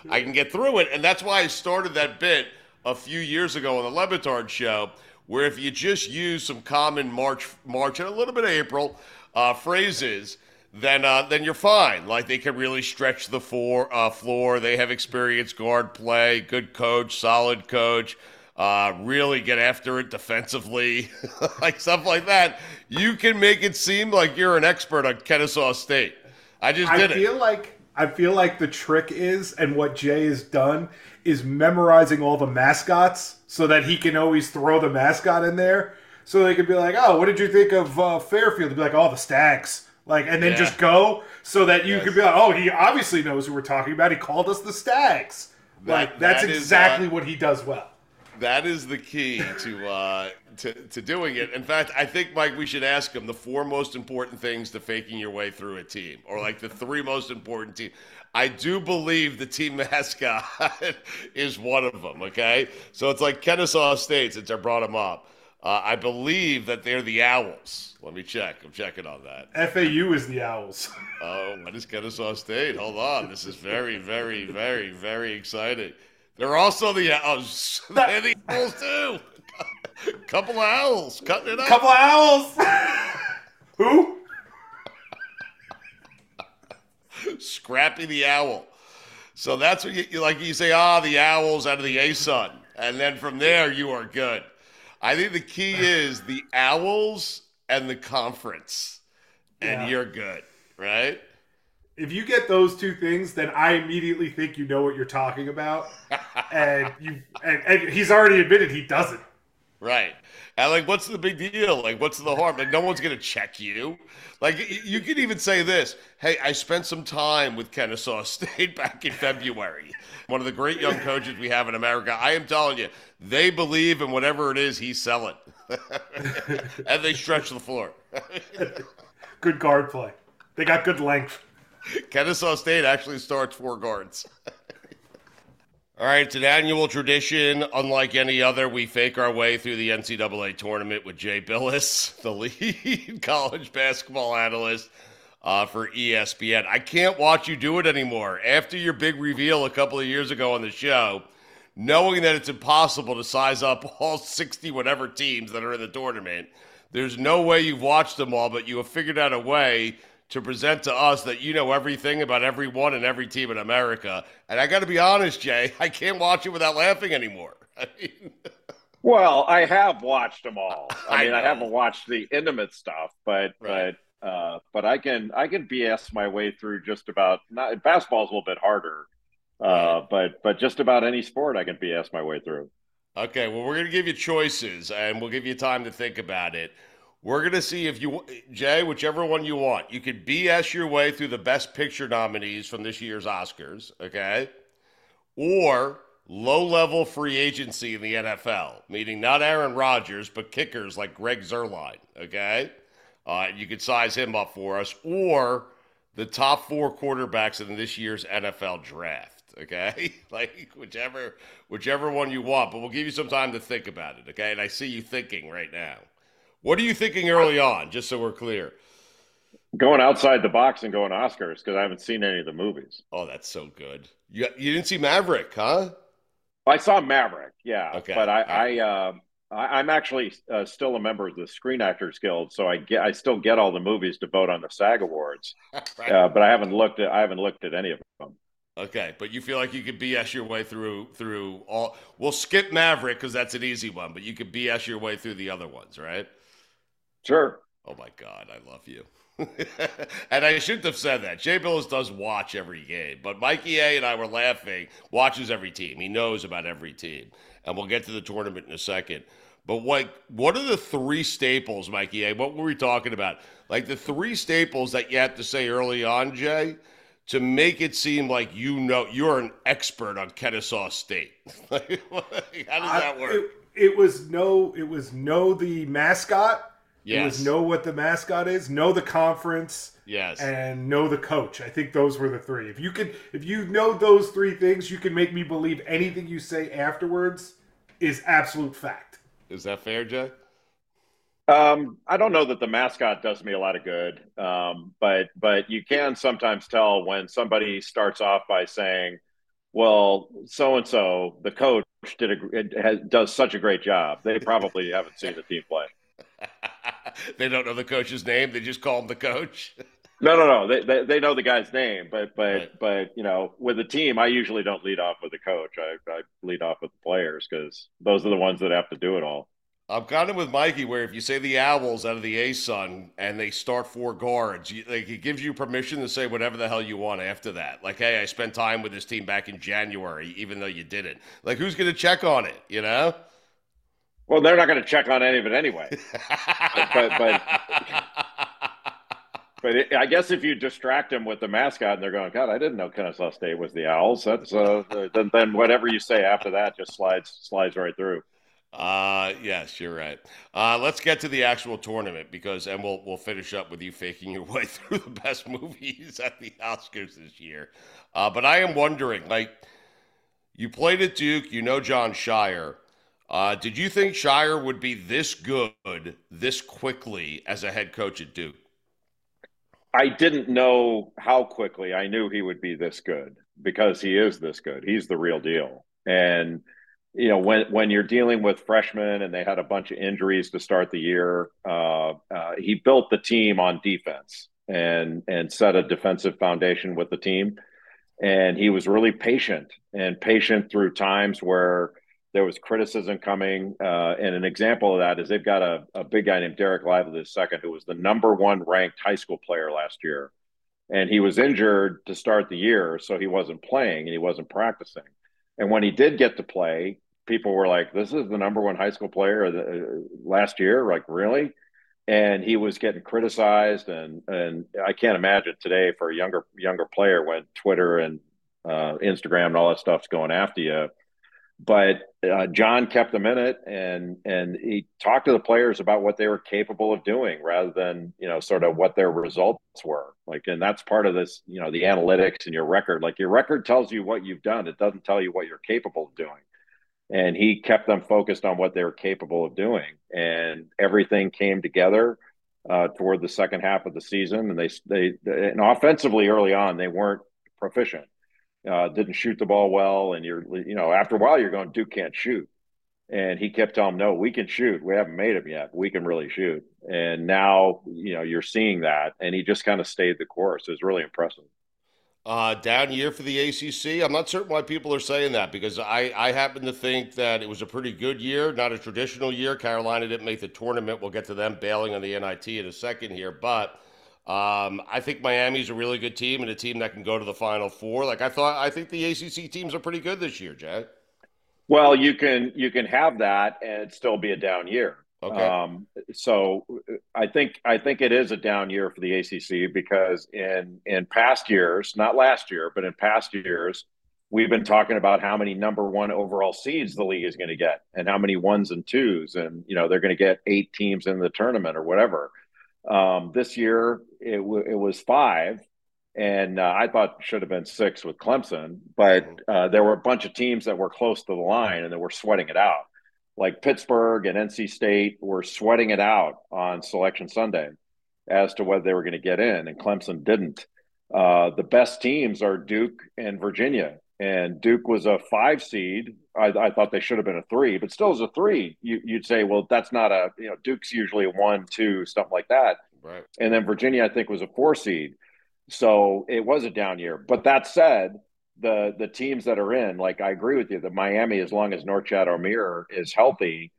I can get through it, and that's why I started that bit a few years ago on the Le Batard show, where if you just use some common March, March, and a little bit of April uh, phrases, then uh, then you're fine. Like they can really stretch the floor, uh, floor. They have experienced guard play, good coach, solid coach uh, really get after it defensively, [laughs] like stuff like that, you can make it seem like you're an expert on Kennesaw State. I just I did I feel it. like I feel like the trick is, and what Jay has done is memorizing all the mascots so that he can always throw the mascot in there. So they could be like, "Oh, what did you think of uh, Fairfield?" They'd be like, "Oh, the Stags." Like, and then Yeah. just go so that you Yes. could be like, "Oh, he obviously knows who we're talking about. He called us the Stags." That- like, that's that is, exactly uh, what he does well. That is the key to uh, to to doing it. In fact, I think Mike, we should ask him the four most important things to faking your way through a team, or like the three most important team. I do believe the team [laughs] mascot is one of them. Okay, so it's like Kennesaw State since I brought him up. Uh, I believe that they're the Owls. Let me check. I'm checking on that. FAU is the Owls. [laughs] Oh, what is Kennesaw State? Hold on. This is very, very, very, very exciting. They're also the Owls. [laughs] They're the Owls too. [laughs] Couple of owls cutting it up. Couple of owls. [laughs] who? Scrappy the owl. So that's what you, like. You say, ah, the owls out of the ASUN, and then from there you are good. I think the key [sighs] is the owls and the conference, and Yeah. you're good, right? If you get those two things, then I immediately think you know what you're talking about, and [laughs] you and, and he's already admitted he doesn't. Right. And like, what's the big deal? Like, what's the harm? Like, no one's gonna check you. Like, you could even say this: Hey, I spent some time with Kennesaw [laughs] State back in February. One of the great young coaches we have in America. I am telling you, they believe in whatever it is he's selling, [laughs] and they stretch the floor. Good guard play. They got good length. [laughs] Kennesaw State actually starts four guards. [laughs] All right, it's an annual tradition. Unlike any other, we fake our way through the NCAA tournament with Jay Bilas, [laughs] the lead college basketball analyst uh, for ESPN. I can't watch you do it anymore. After your big reveal a couple of years ago on the show, knowing that it's impossible to size up all 60 whatever teams that are in the tournament, there's no way you've watched them all, but you have figured out a way to present to us that you know everything about everyone and every team in America. And I got to be honest, Jay, [laughs] I can't watch it without laughing anymore. [laughs] I mean, [laughs] Well, I have watched them all. I, I mean, I, haven't watched the intimate stuff, but Right. but uh, but I can I can BS my way through just about. Not basketball's a little bit harder, uh, but but just about any sport I can BS my way through. Okay, well, we're going to give you choices and we'll give you time to think about it. We're going to see if you, Jay, whichever one you want. You could BS your way through the best picture nominees from this year's Oscars, okay? Or low level free agency in the NFL, meaning not Aaron Rodgers, but kickers like Greg Zuerlein, okay? Uh, you could size him up for us. Or the top four quarterbacks in this year's NFL draft. Okay, [laughs] like whichever whichever one you want, but we'll give you some time to think about it. Okay, and I see you thinking right now. What are you thinking early on? Just so we're clear. Going outside the box and going Oscars because I haven't seen any of the movies. Oh, that's so good. You you didn't see Maverick, huh? I saw Maverick, yeah. Okay. But I, I, uh, I I'm actually uh, still a member of the Screen Actors Guild, so I get I still get all the movies to vote on the SAG Awards. [laughs] Right. uh, but I haven't looked at I haven't looked at any of them. Okay, but you feel like you could BS your way through through all. We'll skip Maverick because that's an easy one, but you could BS your way through the other ones, right? Sure. Oh my God, I love you. [laughs] and I shouldn't have said that. Jay Bilas does watch every game, but Mikey A and I were laughing. Watches every team. He knows about every team, and we'll get to the tournament in a second. But what what are the three staples, Mikey A? What were we talking about? Like the three staples that you have to say early on, Jay, to make it seem like you know you're an expert on Kennesaw State. [laughs] How does that work? I- it, it was no. It was know the mascot. It Yes. was know what the mascot is. Know the conference. Yes. And know the coach. I think those were the three. If you could, if you know those three things, you can make me believe anything you say afterwards is absolute fact. Is that fair, Jay? Um, I don't know that the mascot does me a lot of good, um, but but you can sometimes tell when somebody starts off by saying, "Well, so and so, the coach did a has, does such a great job." They probably haven't seen the team play. [laughs] [laughs] they don't know the coach's name. They just call him the coach. [laughs] No, no, no. They, they they know the guy's name, but but but you know, with the team, I usually don't lead off with the coach. I, I lead off with the players because those are the ones that have to do it all. I'm kind of with Mikey, where if you say the Owls out of the ASUN and they start four guards, you, like it gives you permission to say whatever the hell you want after that. Like, hey, I spent time with this team back in January, even though you didn't. Like, who's going to check on it? You know? Well, they're not going to check on any of it anyway. but but [laughs] but, it, I guess if you distract them with the mascot and they're going, God, I didn't know Kennesaw State was the Owls. That's uh, then, then whatever you say after that just slides slides right through. Uh yes, you're right. Uh let's get to the actual tournament because and we'll we'll finish up with you faking your [laughs] way through the best movies at the Oscars this year. Uh but I am wondering, like you played at Duke, you know Jon Scheyer. Uh did you think Scheyer would be this good this quickly as a head coach at Duke? I didn't know how quickly. I knew he would be this good because he is this good. He's the real deal. And you know, when when you're dealing with freshmen and they had a bunch of injuries to start the year, uh, uh, he built the team on defense and and set a defensive foundation with the team. And he was really patient and patient through times where there was criticism coming. Uh, and an example of that is they've got a, a big guy named Dereck Lively the second, who was the number one ranked high school player last year. And he was injured to start the year, so he wasn't playing and he wasn't practicing. And when he did get to play, people were like, "This is the number one high school player the, uh, last year." Like, really? And he was getting criticized, and and I can't imagine today for a younger younger player when Twitter and uh, Instagram and all that stuff's going after you. But uh, John kept them in it, and and he talked to the players about what they were capable of doing, rather than you know sort of what their results were. Like, and that's part of this, you know, the analytics and your record. Like, your record tells you what you've done; it doesn't tell you what you're capable of doing. And he kept them focused on what they were capable of doing. And everything came together uh, toward the second half of the season. And they they and offensively early on they weren't proficient uh, didn't shoot the ball well and you're you know after a while you're going duke can't shoot and he kept telling them no we can shoot we haven't made him yet we can really shoot and now you know you're seeing that and he just kind of stayed the course it was really impressive Uh, down year for the ACC. I'm not certain why people are saying that because I, I happen to think that it was a pretty good year, not a traditional year. Carolina didn't make the tournament. We'll get to them bailing on the NIT in a second here. But um, I think Miami's a really good team and a team that can go to the Final Four. Like I thought, I think the ACC teams are pretty good this year, Jay. Well, you can you can have that and it still be a down year. Okay. Um, so I think I think it is a down year for the ACC because in in past years, not last year, but in past years, we've been talking about how many number one overall seeds the league is going to get, and how many ones and twos, and you know they're going to get eight teams in the tournament or whatever. Um, this year it, w- it was five, and uh, I thought should have been six with Clemson, but uh, there were a bunch of teams that were close to the line and that were sweating it out. Like Pittsburgh and NC State were sweating it out on Selection Sunday as to whether they were going to get in, and Clemson didn't. Uh, the best teams are Duke and Virginia, and Duke was a five seed. I, I thought they should have been a three, but still as a three, you, would say, well, that's not a you know Duke's usually a one, two, something like that. Right. And then Virginia, I think, was a four seed. So it was a down year. But that said, the the teams that are in, like I agree with you, that Miami, as long as Norchad Omier is healthy,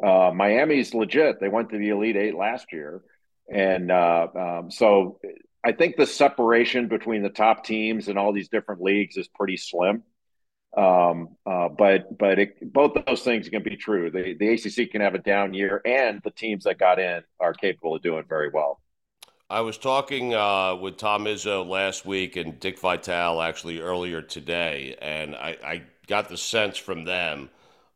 uh, Miami's legit. They went to the Elite Eight last year, and uh, um, so I think the separation between the top teams and all these different leagues is pretty slim. Um, uh, but but it, both those things can be true. The the ACC can have a down year, and the teams that got in are capable of doing very well. I was talking uh, with Tom Izzo last week and Dick Vitale actually earlier today, and I, I got the sense from them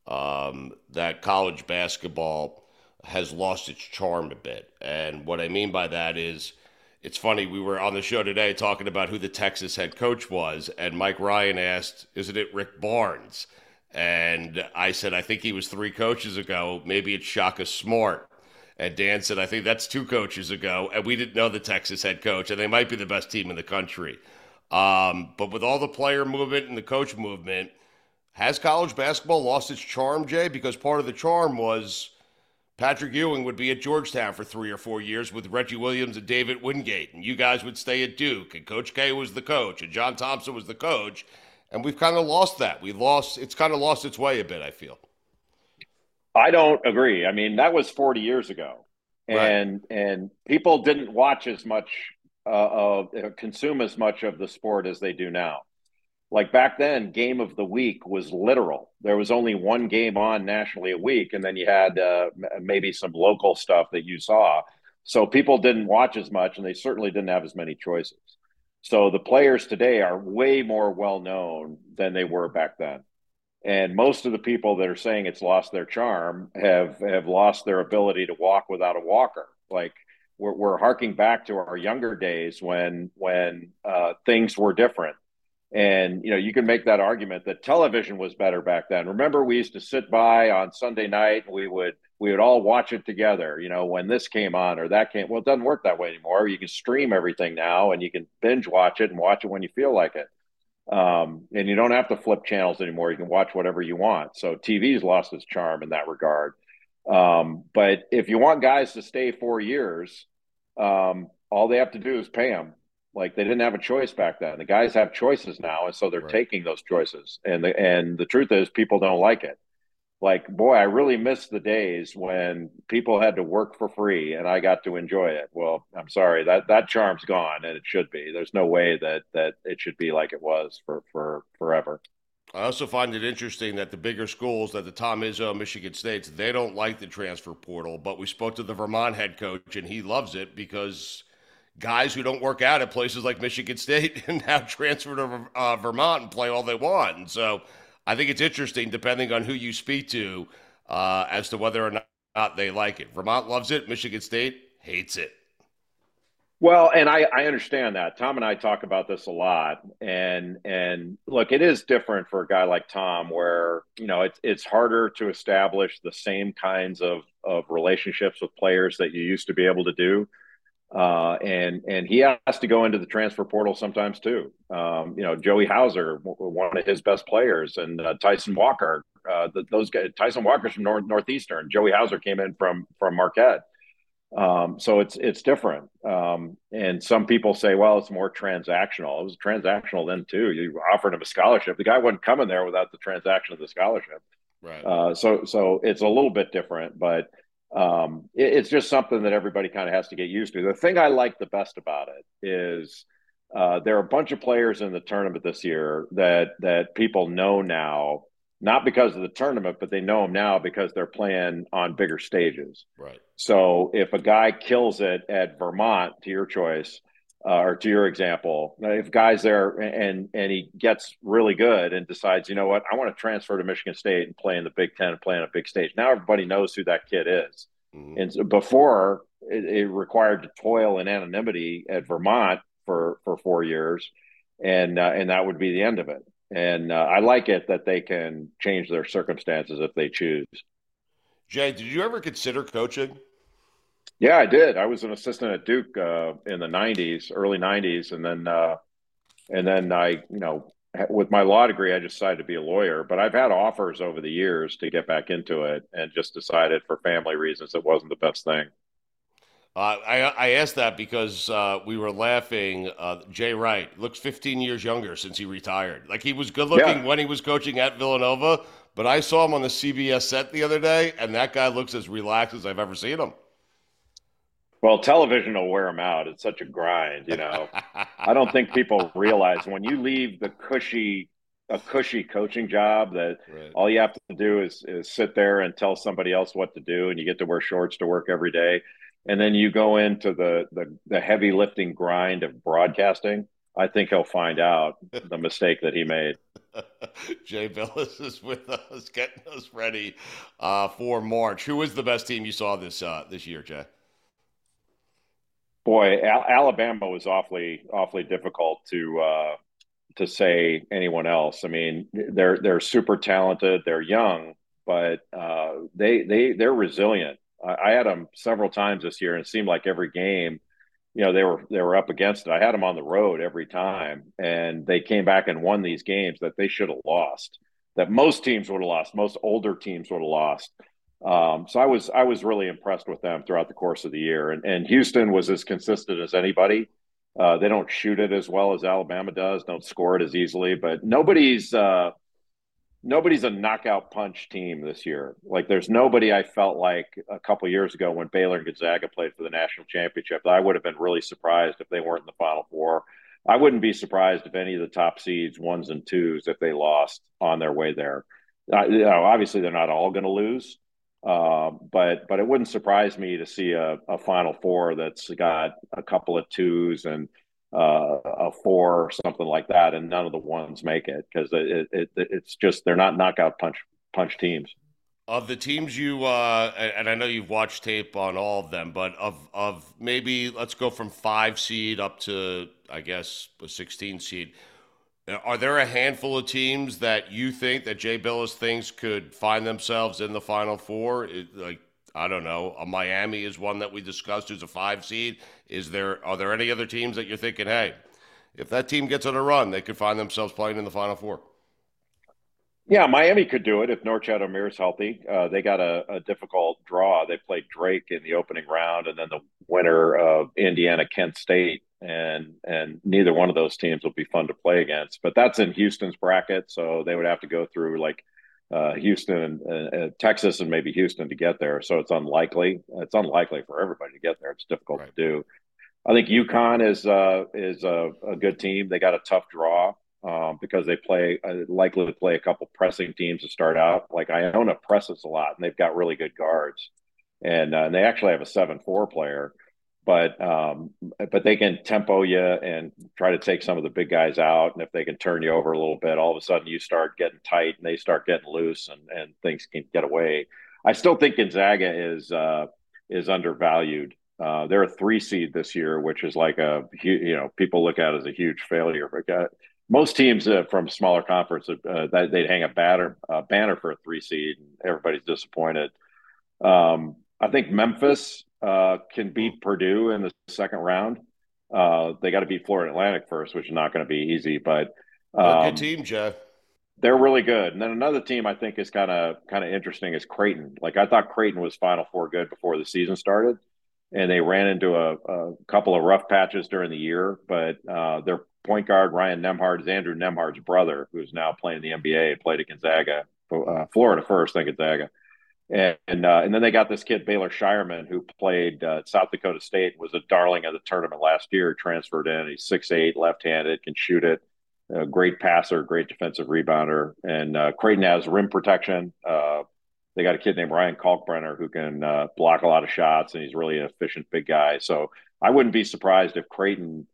um, that college basketball has lost its charm a bit. And what I mean by that is, it's funny, we were on the show today talking about who the Texas head coach was, and Mike Ryan asked, Isn't it Rick Barnes? And I said, I think he was three coaches ago. Maybe it's Shaka Smart. And Dan said, I think that's two coaches ago, and we didn't know the Texas head coach, and they might be the best team in the country. Um, but with all the player movement and the coach movement, has college basketball lost its charm, Jay? Because part of the charm was Patrick Ewing would be at Georgetown for three or four years with Reggie Williams and David Wingate, and you guys would stay at Duke, and Coach K was the coach, and John Thompson was the coach. And we've kind of lost that. We lost, it's kind of lost its way a bit, I feel. I don't agree. I mean, that was 40 years ago, and right. and people didn't watch as much, uh, uh, consume as much of the sport as they do now. Like back then, game of the week was literal. There was only one game on nationally a week, and then you had uh, maybe some local stuff that you saw. So people didn't watch as much, and they certainly didn't have as many choices. So the players today are way more well known than they were back then and most of the people that are saying it's lost their charm have have lost their ability to walk without a walker like we're, we're harking back to our younger days when when uh, things were different and you know you can make that argument that television was better back then remember we used to sit by on sunday night and we would we would all watch it together you know when this came on or that came well it doesn't work that way anymore you can stream everything now and you can binge watch it and watch it when you feel like it um, and you don't have to flip channels anymore. You can watch whatever you want. So TV's lost its charm in that regard. Um, but if you want guys to stay four years, um, all they have to do is pay them. Like they didn't have a choice back then. The guys have choices now, and so they're right. taking those choices. And the and the truth is, people don't like it like boy i really miss the days when people had to work for free and i got to enjoy it well i'm sorry that that charm's gone and it should be there's no way that that it should be like it was for for forever I also find it interesting that the bigger schools, that the Tom Izzo, Michigan States, they don't like the transfer portal. But we spoke to the Vermont head coach, and he loves it because guys who don't work out at places like Michigan State [laughs] and now transfer to uh, Vermont and play all they want. And so I think it's interesting, depending on who you speak to, uh, as to whether or not they like it. Vermont loves it. Michigan State hates it. Well, and I, I understand that. Tom and I talk about this a lot, and and look, it is different for a guy like Tom, where you know it's it's harder to establish the same kinds of of relationships with players that you used to be able to do. Uh, and and he has to go into the transfer portal sometimes too. Um, you know, Joey Hauser, one of his best players, and uh, Tyson Walker. Uh, the, those guys, Tyson Walker's from North, Northeastern. Joey Hauser came in from from Marquette. Um, so it's it's different. Um, and some people say, well, it's more transactional. It was transactional then too. You offered him a scholarship. The guy wasn't coming there without the transaction of the scholarship. Right. Uh, so so it's a little bit different, but um, it, it's just something that everybody kind of has to get used to. The thing I like the best about it is uh, there are a bunch of players in the tournament this year that that people know now, not because of the tournament, but they know them now because they're playing on bigger stages. Right. So if a guy kills it at Vermont, to your choice, uh, or to your example, if guys there and and he gets really good and decides, you know what, I want to transfer to Michigan State and play in the Big Ten and play on a big stage. Now everybody knows who that kid is. Mm-hmm. And so before it, it, required to toil in anonymity at Vermont for for four years, and uh, and that would be the end of it. And uh, I like it that they can change their circumstances if they choose. Jay, did you ever consider coaching? Yeah, I did. I was an assistant at Duke uh, in the '90s, early '90s, and then uh, and then I, you know, with my law degree, I just decided to be a lawyer. But I've had offers over the years to get back into it, and just decided for family reasons it wasn't the best thing. Uh, I, I asked that because uh, we were laughing. Uh, Jay Wright looks 15 years younger since he retired. Like he was good looking yeah. when he was coaching at Villanova, but I saw him on the CBS set the other day, and that guy looks as relaxed as I've ever seen him. Well, television will wear him out. It's such a grind, you know. I don't think people realize when you leave the cushy a cushy coaching job that right. all you have to do is is sit there and tell somebody else what to do and you get to wear shorts to work every day and then you go into the the, the heavy lifting grind of broadcasting, I think he'll find out the mistake that he made. [laughs] Jay Bilas is with us, getting us ready uh, for March. Who was the best team you saw this uh, this year, Jay? Boy, Al- Alabama was awfully awfully difficult to uh, to say anyone else. I mean, they're they're super talented, they're young, but uh, they they they're resilient. I had them several times this year, and it seemed like every game, you know, they were they were up against it. I had them on the road every time, and they came back and won these games that they should have lost. That most teams would have lost. Most older teams would have lost. Um, so I was I was really impressed with them throughout the course of the year, and and Houston was as consistent as anybody. Uh, they don't shoot it as well as Alabama does, don't score it as easily, but nobody's uh, nobody's a knockout punch team this year. Like there's nobody I felt like a couple years ago when Baylor and Gonzaga played for the national championship. I would have been really surprised if they weren't in the final four. I wouldn't be surprised if any of the top seeds, ones and twos, if they lost on their way there. You know, obviously they're not all going to lose, uh, but but it wouldn't surprise me to see a, a final four that's got a couple of twos and uh, a four or something like that, and none of the ones make it because it, it, it's just they're not knockout punch punch teams. Of the teams you uh, and I know you've watched tape on all of them, but of of maybe let's go from five seed up to I guess a sixteen seed. Are there a handful of teams that you think that Jay Bilas thinks could find themselves in the Final Four? It, like I don't know. A Miami is one that we discussed who's a five seed. Is there are there any other teams that you're thinking, hey, if that team gets on a run, they could find themselves playing in the Final Four? Yeah, Miami could do it if Norchad Omier is healthy. Uh, they got a, a, difficult draw. They played Drake in the opening round, and then the winner of Indiana Kent State, and and neither one of those teams will be fun to play against. But that's in Houston's bracket, so they would have to go through like uh, Houston and uh, Texas and maybe Houston to get there. So it's unlikely. It's unlikely for everybody to get there. It's difficult right. to do. I think UConn is uh, is a, a, good team. They got a tough draw um, because they play uh, likely to play a couple pressing teams to start out. Like Iona presses a lot, and they've got really good guards, and uh, and they actually have a seven four player but um, but they can tempo you and try to take some of the big guys out. And if they can turn you over a little bit, all of a sudden you start getting tight and they start getting loose and, and things can get away. I still think Gonzaga is uh, is undervalued. Uh, they're a three seed this year, which is like a you know people look at as a huge failure. But most teams uh, from smaller conferences uh, they'd hang a banner banner for a three seed, and everybody's disappointed. Um, I think Memphis uh, can beat Purdue in the second round. Uh, they got to beat Florida Atlantic first, which is not going to be easy. But um, good team, Jeff. They're really good. And then another team I think is kind of kind of interesting is Creighton. Like I thought Creighton was Final Four good before the season started, and they ran into a, a couple of rough patches during the year. But uh, their point guard Ryan Nembhard is Andrew Nembhard's brother, who's now playing in the NBA. Played at Gonzaga, uh, Florida first, then Gonzaga and and, uh, and then they got this kid Baylor Scheierman who played uh, South Dakota State was a darling of the tournament last year. Transferred in, he's six eight, left handed, can shoot it. A great passer, great defensive rebounder, and uh, Creighton has rim protection. Uh, they got a kid named Ryan Kalkbrenner who can uh, block a lot of shots, and he's really an efficient big guy. So I wouldn't be surprised if Creighton,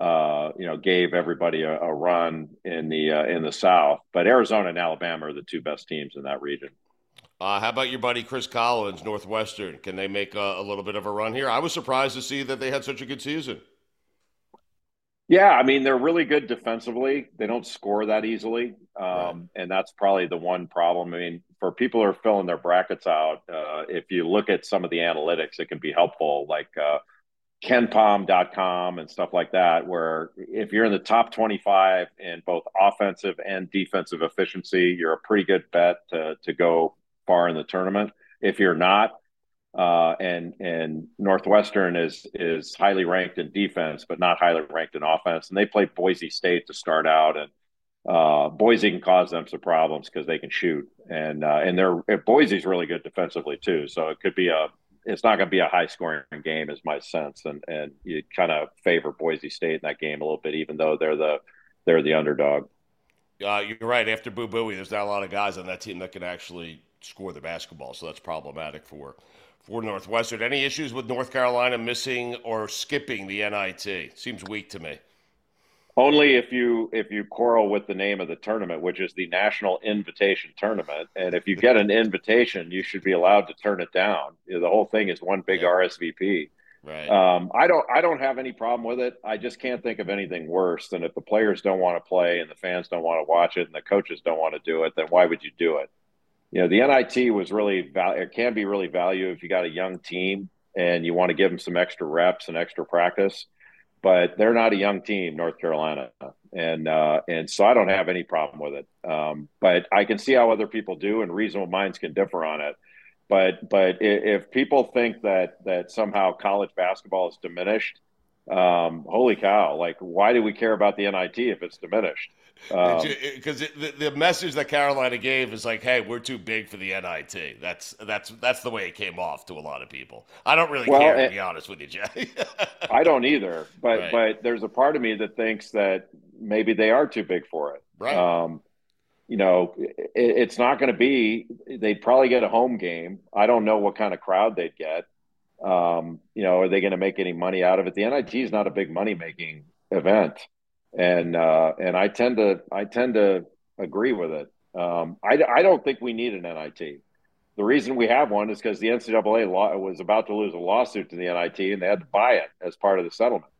uh, you know, gave everybody a, a run in the in the South. But Arizona and Alabama are the two best teams in that region. Uh, how about your buddy Chris Collins, Northwestern? Can they make a, a, little bit of a run here? I was surprised to see that they had such a good season. Yeah, I mean they're really good defensively. They don't score that easily, um, right. and that's probably the one problem. I mean, for people who are filling their brackets out, uh, if you look at some of the analytics, it can be helpful, like uh, KenPom.com and stuff like that. Where if you're in the top 25 in both offensive and defensive efficiency, you're a pretty good bet to to go far in the tournament. If you're not, uh, and and Northwestern is is highly ranked in defense, but not highly ranked in offense. And they play Boise State to start out, and uh, Boise can cause them some problems because they can shoot, and uh, and they're Boise's really good defensively too. So it could be a it's not going to be a high scoring game, is my sense, and and you kind of favor Boise State in that game a little bit, even though they're the they're the underdog. Uh, you're right. After Boo Buie, there's not a lot of guys on that team that can actually score the basketball, so that's problematic for for Northwestern. Any issues with North Carolina missing or skipping the NIT? Seems weak to me. Only if you if you quarrel with the name of the tournament, which is the National Invitation Tournament, and if you get an invitation, you should be allowed to turn it down. You know, the whole thing is one big yeah. RSVP. Right. Um, I don't I don't have any problem with it. I just can't think of anything worse than if the players don't want to play and the fans don't want to watch it and the coaches don't want to do it. Then why would you do it? You know, the NIT was really it can be really value if you got a young team and you want to give them some extra reps and extra practice. But they're not a young team, North Carolina, and uh, and so I don't have any problem with it. Um, but I can see how other people do, and reasonable minds can differ on it. But but if people think that that somehow college basketball is diminished, um, holy cow! Like, why do we care about the NIT if it's diminished? Because um, the, the message that Carolina gave is like, "Hey, we're too big for the NIT." That's that's that's the way it came off to a lot of people. I don't really well, care to be honest with you, Jay. [laughs] I don't either, but right. but there's a part of me that thinks that maybe they are too big for it. Right. Um, you know, it, it's not going to be. They'd probably get a home game. I don't know what kind of crowd they'd get. Um, you know, are they going to make any money out of it? The NIT is not a big money making event, and uh, and I tend to I tend to agree with it. Um, I I don't think we need an NIT. The reason we have one is because the NCAA law was about to lose a lawsuit to the NIT, and they had to buy it as part of the settlement,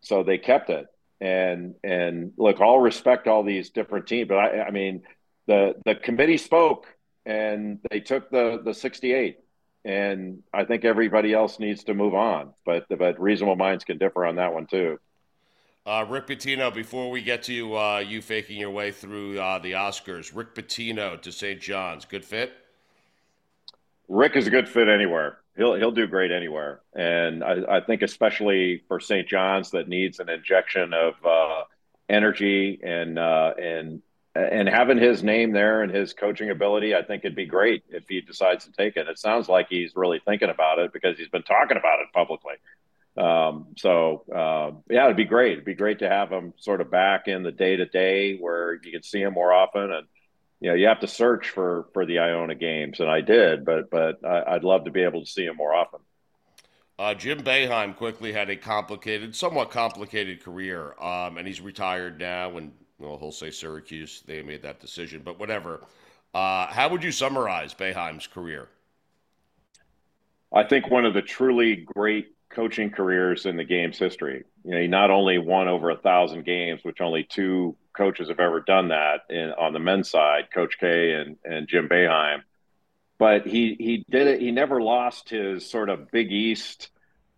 so they kept it. And and look, all respect all these different teams, but I I mean the the committee spoke and they took the the 68 and I think everybody else needs to move on. But but reasonable minds can differ on that one too. Uh, Rick Pitino, before we get to uh, you faking your way through uh, the Oscars, Rick Pitino to St. John's, good fit. Rick is a good fit anywhere. He'll he'll do great anywhere, and I, I think especially for St. John's that needs an injection of uh, energy and uh, and and having his name there and his coaching ability, I think it'd be great if he decides to take it. It sounds like he's really thinking about it because he's been talking about it publicly. Um, so uh, yeah, it'd be great. It'd be great to have him sort of back in the day to day where you can see him more often. And you know, you have to search for for the Iona games, and I did, but but I, would love to be able to see him more often. Uh, Jim Boeheim quickly had a complicated, somewhat complicated career, um, and he's retired now. And well, he'll say Syracuse. They made that decision, but whatever. Uh, how would you summarize Boeheim's career? I think one of the truly great coaching careers in the game's history. You know, he not only won over a thousand games, which only two coaches have ever done that in, on the men's side, Coach K and, and Jim Boeheim, but he he did it. He never lost his sort of Big East.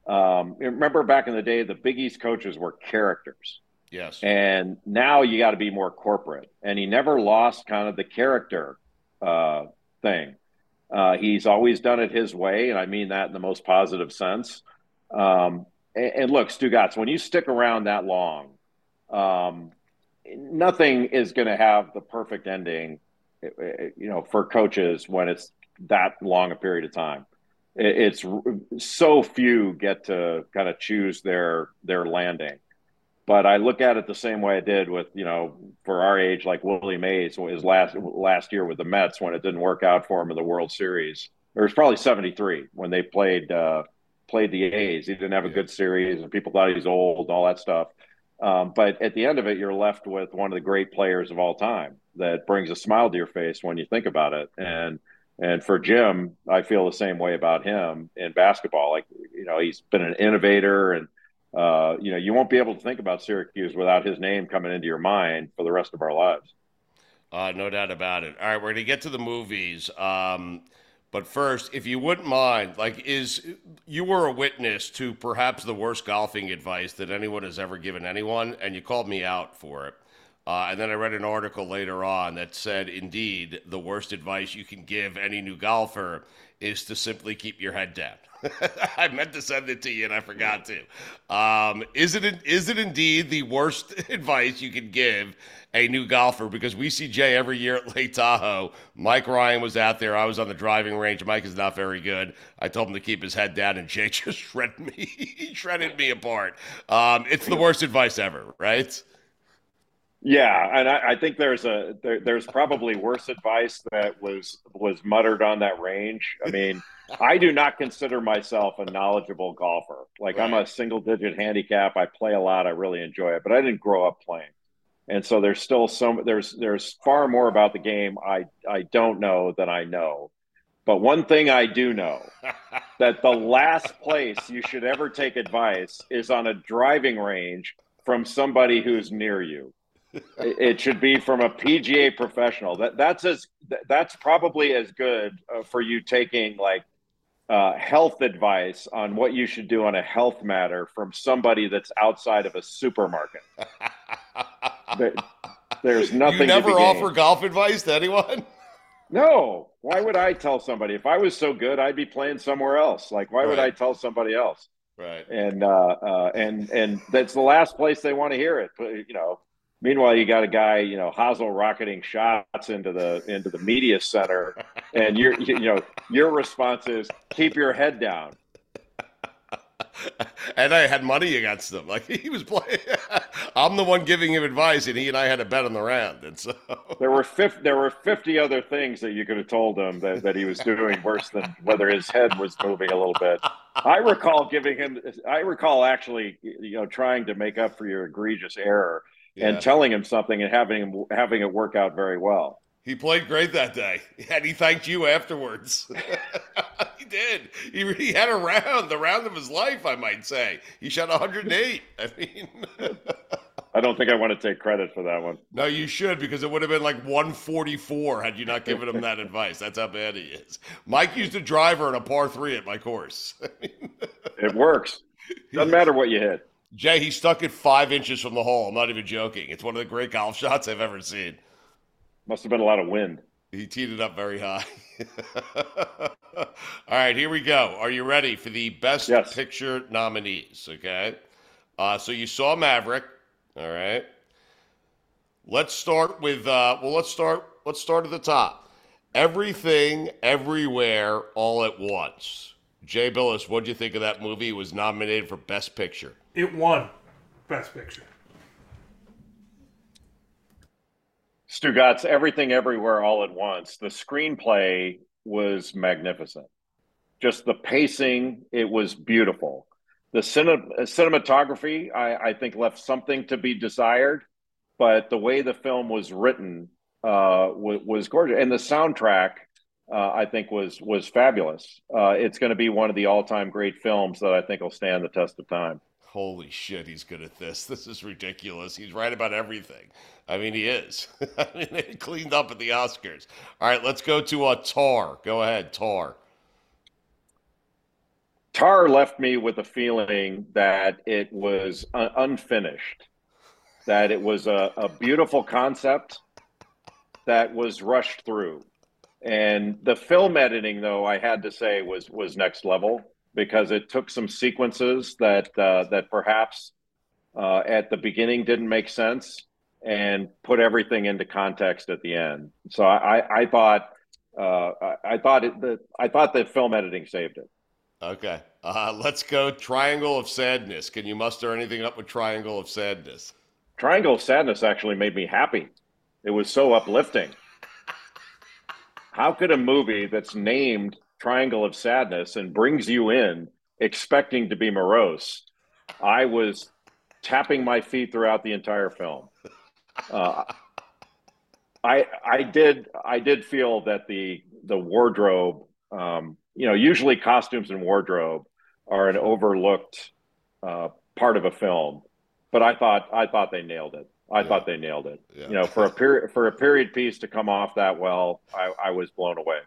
Um, remember back in the day, the Big East coaches were characters. Yes. And now you got to be more corporate. And he never lost kind of the character uh, thing. Uh, he's always done it his way, and I mean that in the most positive sense. Um, and, and, look, Stugotz, when you stick around that long, um, nothing is going to have the perfect ending, eh, eh, you know, for coaches when it's that long a period of time. it's so few get to kind of choose their their landing but I look at it the same way I did with you know for our age like Willie Mays his last last year with the Mets when it didn't work out for him in the World Series. It was probably '73 when they played uh, played the A's. He didn't have a good series, and people thought he was old, and all that stuff. Um, but at the end of it, you're left with one of the great players of all time that brings a smile to your face when you think about it. And and for Jim, I feel the same way about him in basketball. Like you know, he's been an innovator and uh, you know, you won't be able to think about Syracuse without his name coming into your mind for the rest of our lives. Uh, no doubt about it. All right, we're going to get to the movies. Um, but first, if you wouldn't mind, like, is you were a witness to perhaps the worst golfing advice that anyone has ever given anyone, and you called me out for it. Uh, and then I read an article later on that said, indeed, the worst advice you can give any new golfer is to simply keep your head down. [laughs] I meant to send it to you and I forgot to. Um, is it is it indeed the worst [laughs] advice you can give a new golfer? Because we see Jay every year at Lake Tahoe. Mike Ryan was out there. I was on the driving range. Mike is not very good. I told him to keep his head down, and Jay [laughs] just shredded me. he shredded me apart. Um, it's the worst advice ever, right? Yeah, and I, I think there's a there, there's probably worse advice that was was muttered on that range. I mean, I do not consider myself a knowledgeable golfer. Like right. I'm a single digit handicap. I play a lot. I really enjoy it, but I didn't grow up playing, and so there's still some there's there's far more about the game I I don't know than I know. But one thing I do know [laughs] that the last place you should ever take advice is on a driving range from somebody who's near you it should be from a PGA professional. That that's as that's probably as good uh, for you taking like uh, health advice on what you should do on a health matter from somebody that's outside of a supermarket. [laughs] there, there's nothing. You never offer golf advice to anyone. [laughs] No. Why would I tell somebody? If I was so good, I'd be playing somewhere else. Like, why right. would I tell somebody else? Right. And uh, uh, and and that's the last place they want to hear it. But you know, Meanwhile, you got a guy, you know, Hazel rocketing shots into the into the media center, and your you know your response is keep your head down. and I had money against him. Like [laughs] he was playing. I'm the one giving him advice, and he and I had a bet on the round. And so there were 50, there were 50 other things that you could have told him that, that he was doing worse than whether his head was moving a little bit. I recall giving him. I recall actually, you know, trying to make up for your egregious error yeah. and telling him something and having him having it work out very well. He played great that day, [laughs] and he thanked you afterwards. [laughs] he did. He, he had a round, the round of his life, I might say. He shot 108. I mean, [laughs] I don't think I want to take credit for that one. No, you should because it would have been like 144 had you not given him that advice. That's how bad he is. Mike used a driver in a par three at my course. it works. Doesn't matter what you hit. Jay, he stuck it five inches from the hole. I'm not even joking. It's one of the great golf [laughs] shots I've ever seen. Must have been a lot of wind. He teed it up very high. [laughs] All right, here we go. Are you ready for the best yes. picture nominees? Okay. Uh, so you saw Maverick. All right. Let's start with uh, well, let's start let's start at the top. Everything, everywhere, all at once. Jay Bilas, what do you think of that movie? It was nominated for Best Picture. It won Best Picture. Stugotz, Everything Everywhere All at Once. The screenplay was magnificent. Just the pacing, it was beautiful. The cine- cinematography, I, I, think, left something to be desired, but the way the film was written uh, was, was gorgeous. And the soundtrack, uh, I think, was was fabulous. Uh, it's going to be one of the all time great films that I think will stand the test of time holy shit, he's good at this. [laughs] This is ridiculous. He's right about everything. I mean, he is. [laughs] I mean, they cleaned up at the Oscars. All right, let's go to uh, Tar. Go ahead, Tar. Tar left me with a feeling that it was uh, unfinished, that it was a, a beautiful concept that was rushed through. And the film editing, though, I had to say was was next level because it took some sequences that uh, that perhaps uh, at the beginning didn't make sense and put everything into context at the end. So I, I thought uh, I thought it, the I thought that film editing saved it. Okay, uh, let's go. Triangle of Sadness. Can you muster anything up with Triangle of Sadness? Triangle of Sadness actually made me happy. It was so uplifting. How could a movie that's named triangle of sadness and brings you in expecting to be morose, I was tapping my feet throughout the entire film. Uh, I I did I did feel that the the wardrobe, um, you know, usually costumes and wardrobe are an overlooked uh, part of a film, but I thought I thought they nailed it. I yeah. thought they nailed it. Yeah. You know, for a period for a period piece to come off that well, I, I was blown away.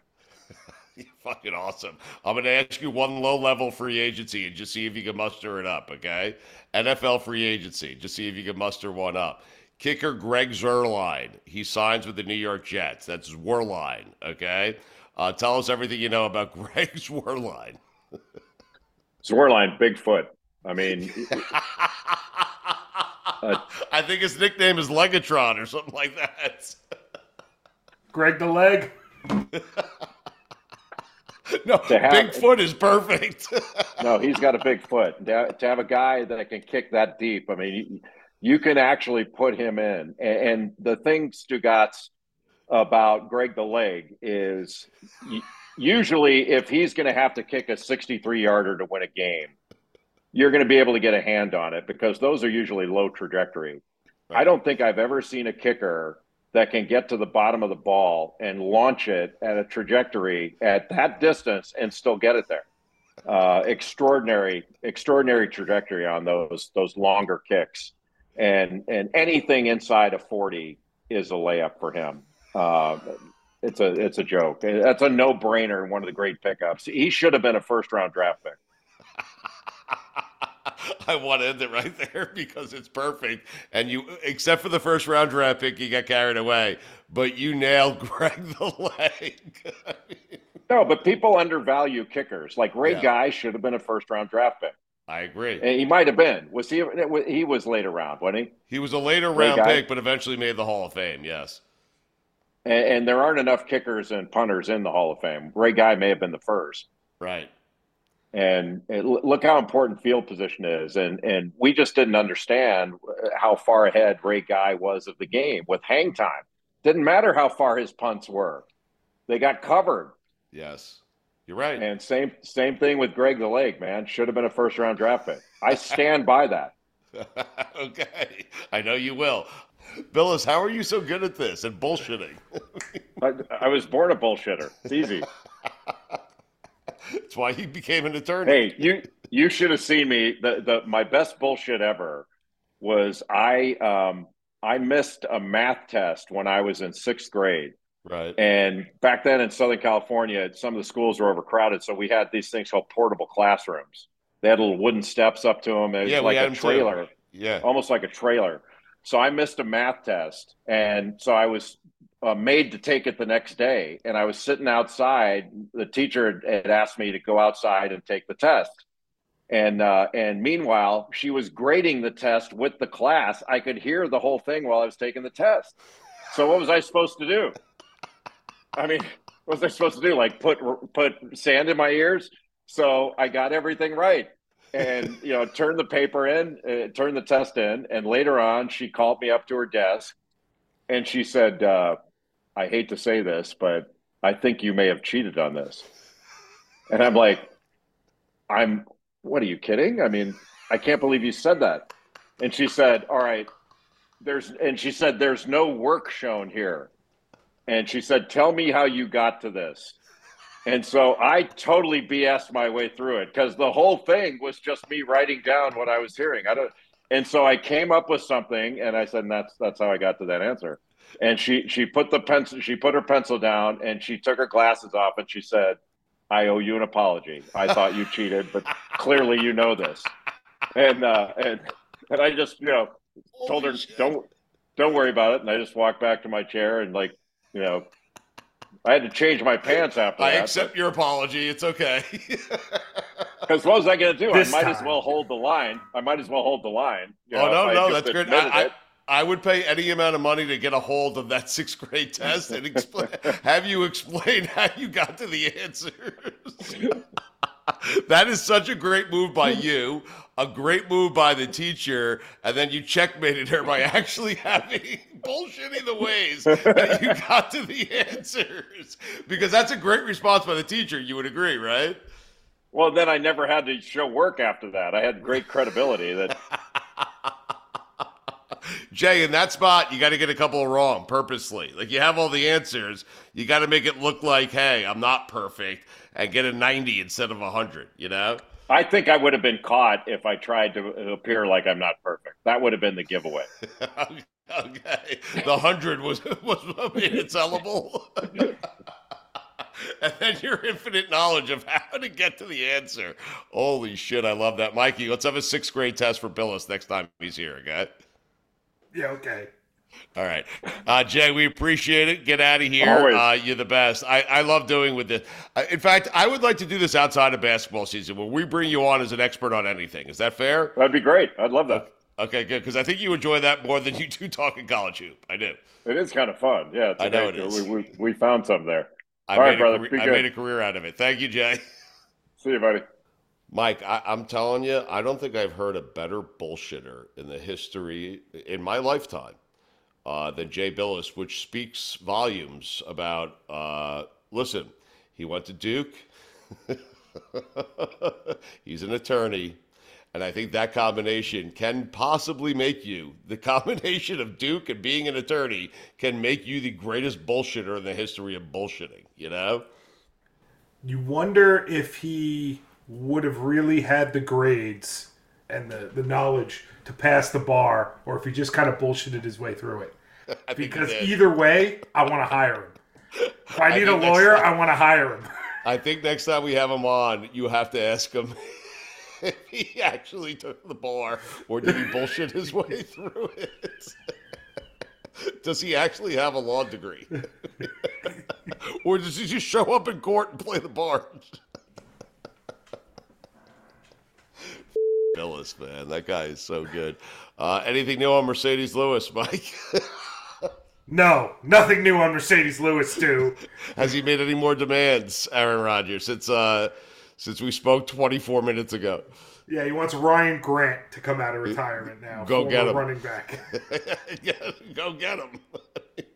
[laughs] You're fucking awesome. I'm going to ask you one low level free agency and just see if you can muster it up, okay? NFL free agency, just see if you can muster one up. Kicker Greg Zuerlein, he signs with the New York Jets. That's Zuerlein, okay? Uh, tell us everything you know about [laughs] Greg Zuerlein. Zuerlein, Bigfoot. I mean, [laughs] uh, I think his nickname is Legatron or something like that. Greg the Leg. [laughs] no, have, Bigfoot is perfect. [laughs] no, he's got a big foot. To, to, have a guy that can kick that deep, I mean, you, you can actually put him in. And, and the thing, Stugotz, about Greg the Leg is usually if he's going to have to kick a 63 yarder to win a game, you're going to be able to get a hand on it because those are usually low trajectory. Right. I don't think I've ever seen a kicker that can get to the bottom of the ball and launch it at a trajectory at that distance and still get it there. Uh, extraordinary, extraordinary trajectory on those those longer kicks, and and anything inside of forty is a layup for him. Uh, it's a it's a joke. That's a no brainer. and One of the great pickups. He should have been a first round draft pick. [laughs] I want to end it right there [laughs] because it's perfect. And you, except for the first round draft pick, you got carried away, but you nailed [laughs] Greg the leg. no, but people undervalue kickers. Like Ray yeah. Guy should have been a first round draft pick. I agree. And he might have been. Was he? He was later round, wasn't he? He was a later Ray round Guy? pick, but eventually made the Hall of Fame. Yes. And, and there aren't enough kickers and punters in the Hall of Fame. Ray Guy may have been the first. Right and look how important field position is. And and we just didn't understand how far ahead Ray Guy was of the game with hang time. Didn't matter how far his punts were. They got covered. Yes. You're right. And same same thing with Greg the Leg, man. Should have been a first round draft pick. I stand by that. [laughs] Okay. I know you will. Bilas, how are you so good at this and bullshitting? I, I was born a bullshitter. It's easy. [laughs] That's why he became an attorney. Hey, you you should have seen me. The the my best bullshit ever was I um I missed a math test when I was in sixth grade. Right. And back then in Southern California, some of the schools were overcrowded, so we had these things called portable classrooms. They had little wooden steps up to them. It was yeah, like a trailer. Too. Yeah. Almost like a trailer. So I missed a math test, and so I was uh, made to take it the next day. And I was sitting outside. The teacher had asked me to go outside and take the test. And uh, and meanwhile, she was grading the test with the class. I could hear the whole thing while I was taking the test. So what was I supposed to do? I mean, what was I supposed to do? Like put put sand in my ears? So I got everything right, and you know, turned the paper in, uh, turned the test in, and later on, she called me up to her desk, and she said, uh, I hate to say this, but I think you may have cheated on this. And I'm like, I'm, what are you kidding? I mean, I can't believe you said that. And she said, all right, there's, and she said, there's no work shown here. And she said, tell me how you got to this. And so I totally BS my way through it because the whole thing was just me writing down what I was hearing. I don't, and so I came up with something, and I said, and "That's that's how I got to that answer." And she she put the pencil she put her pencil down and she took her glasses off and she said i owe you an apology i thought you cheated but clearly you know this and uh and and i just you know told her don't don't worry about it and i just walked back to my chair and like you know I had to change my pants after that. I that. accept but... your apology. It's okay. [laughs] Because what was I going to do? This I might time. as well hold the line. I might as well hold the line. You oh know, no, no, that's good. I, I would pay any amount of money to get a hold of that sixth grade test and explain, [laughs] have you explain how you got to the answers. [laughs] that is such a great move by [laughs] you, a great move by the teacher, and then you checkmated her by actually having bullshitting the ways that you got to the answers. Because that's a great response by the teacher. You would agree, right? Well, then I never had to show work after that. I had great credibility that Jay, in that spot, you got to get a couple wrong purposely. Like you have all the answers, you got to make it look like, hey, I'm not perfect, and get a 90 instead of a 100. You know? I think I would have been caught if I tried to appear like I'm not perfect. That would have been the giveaway. [laughs] okay, the hundred was was intelligible. [laughs] and then your infinite knowledge of how to get to the answer. Holy shit, I love that. Mikey, let's have a sixth grade test for Bilas next time he's here, okay? Yeah, okay. All right. Uh, Jay, we appreciate it. Get out of here. Uh, you're the best. I, I love doing with this. Uh, in fact, I would like to do this outside of basketball season where we bring you on as an expert on anything. Is that fair? That'd be great. I'd love that. Okay, good. Because I think you enjoy that more than you do talking college hoop. I do. It is kind of fun. Yeah, I know it is. We, we, we found some there. I, All made, right, brother. a, Be career, I made a career out of it. Thank you, Jay. See you, buddy. Mike, I, I'm telling you, I don't think I've heard a better bullshitter in the history in my lifetime uh, than Jay Bilas, which speaks volumes about. Uh, listen, he went to Duke. [laughs] He's an attorney. And I think that combination can possibly make you the [laughs] combination of Duke and being an attorney can make you the greatest bullshitter in the history of bullshitting, you know? You wonder if he would have really had the grades and the, the knowledge to pass the bar, or if he just kind of bullshitted his way through it. [laughs] I Because either way, I want to hire him. If I I need a think that's- lawyer, I want to hire him. [laughs] I think next time we have him on, you have to ask him [laughs] if he actually took the bar or did he bullshit his way through it. Does he actually have a law degree? or does he just show up in court and play the bar? Bilas, man, that guy is so good. Uh, anything new on Marcedes Lewis, Mike? [laughs] No, nothing new on Marcedes Lewis, too. Has he made any more demands, Aaron Rodgers, since uh, since we spoke 24 minutes ago? Yeah, he wants Ryan Grant to come out of retirement now. Go get him. running back. [laughs] yeah, go get him. [laughs]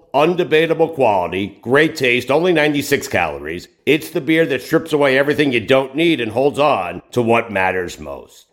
undebatable quality, great taste, only 96 calories. It's the beer that strips away everything you don't need and holds on to what matters most.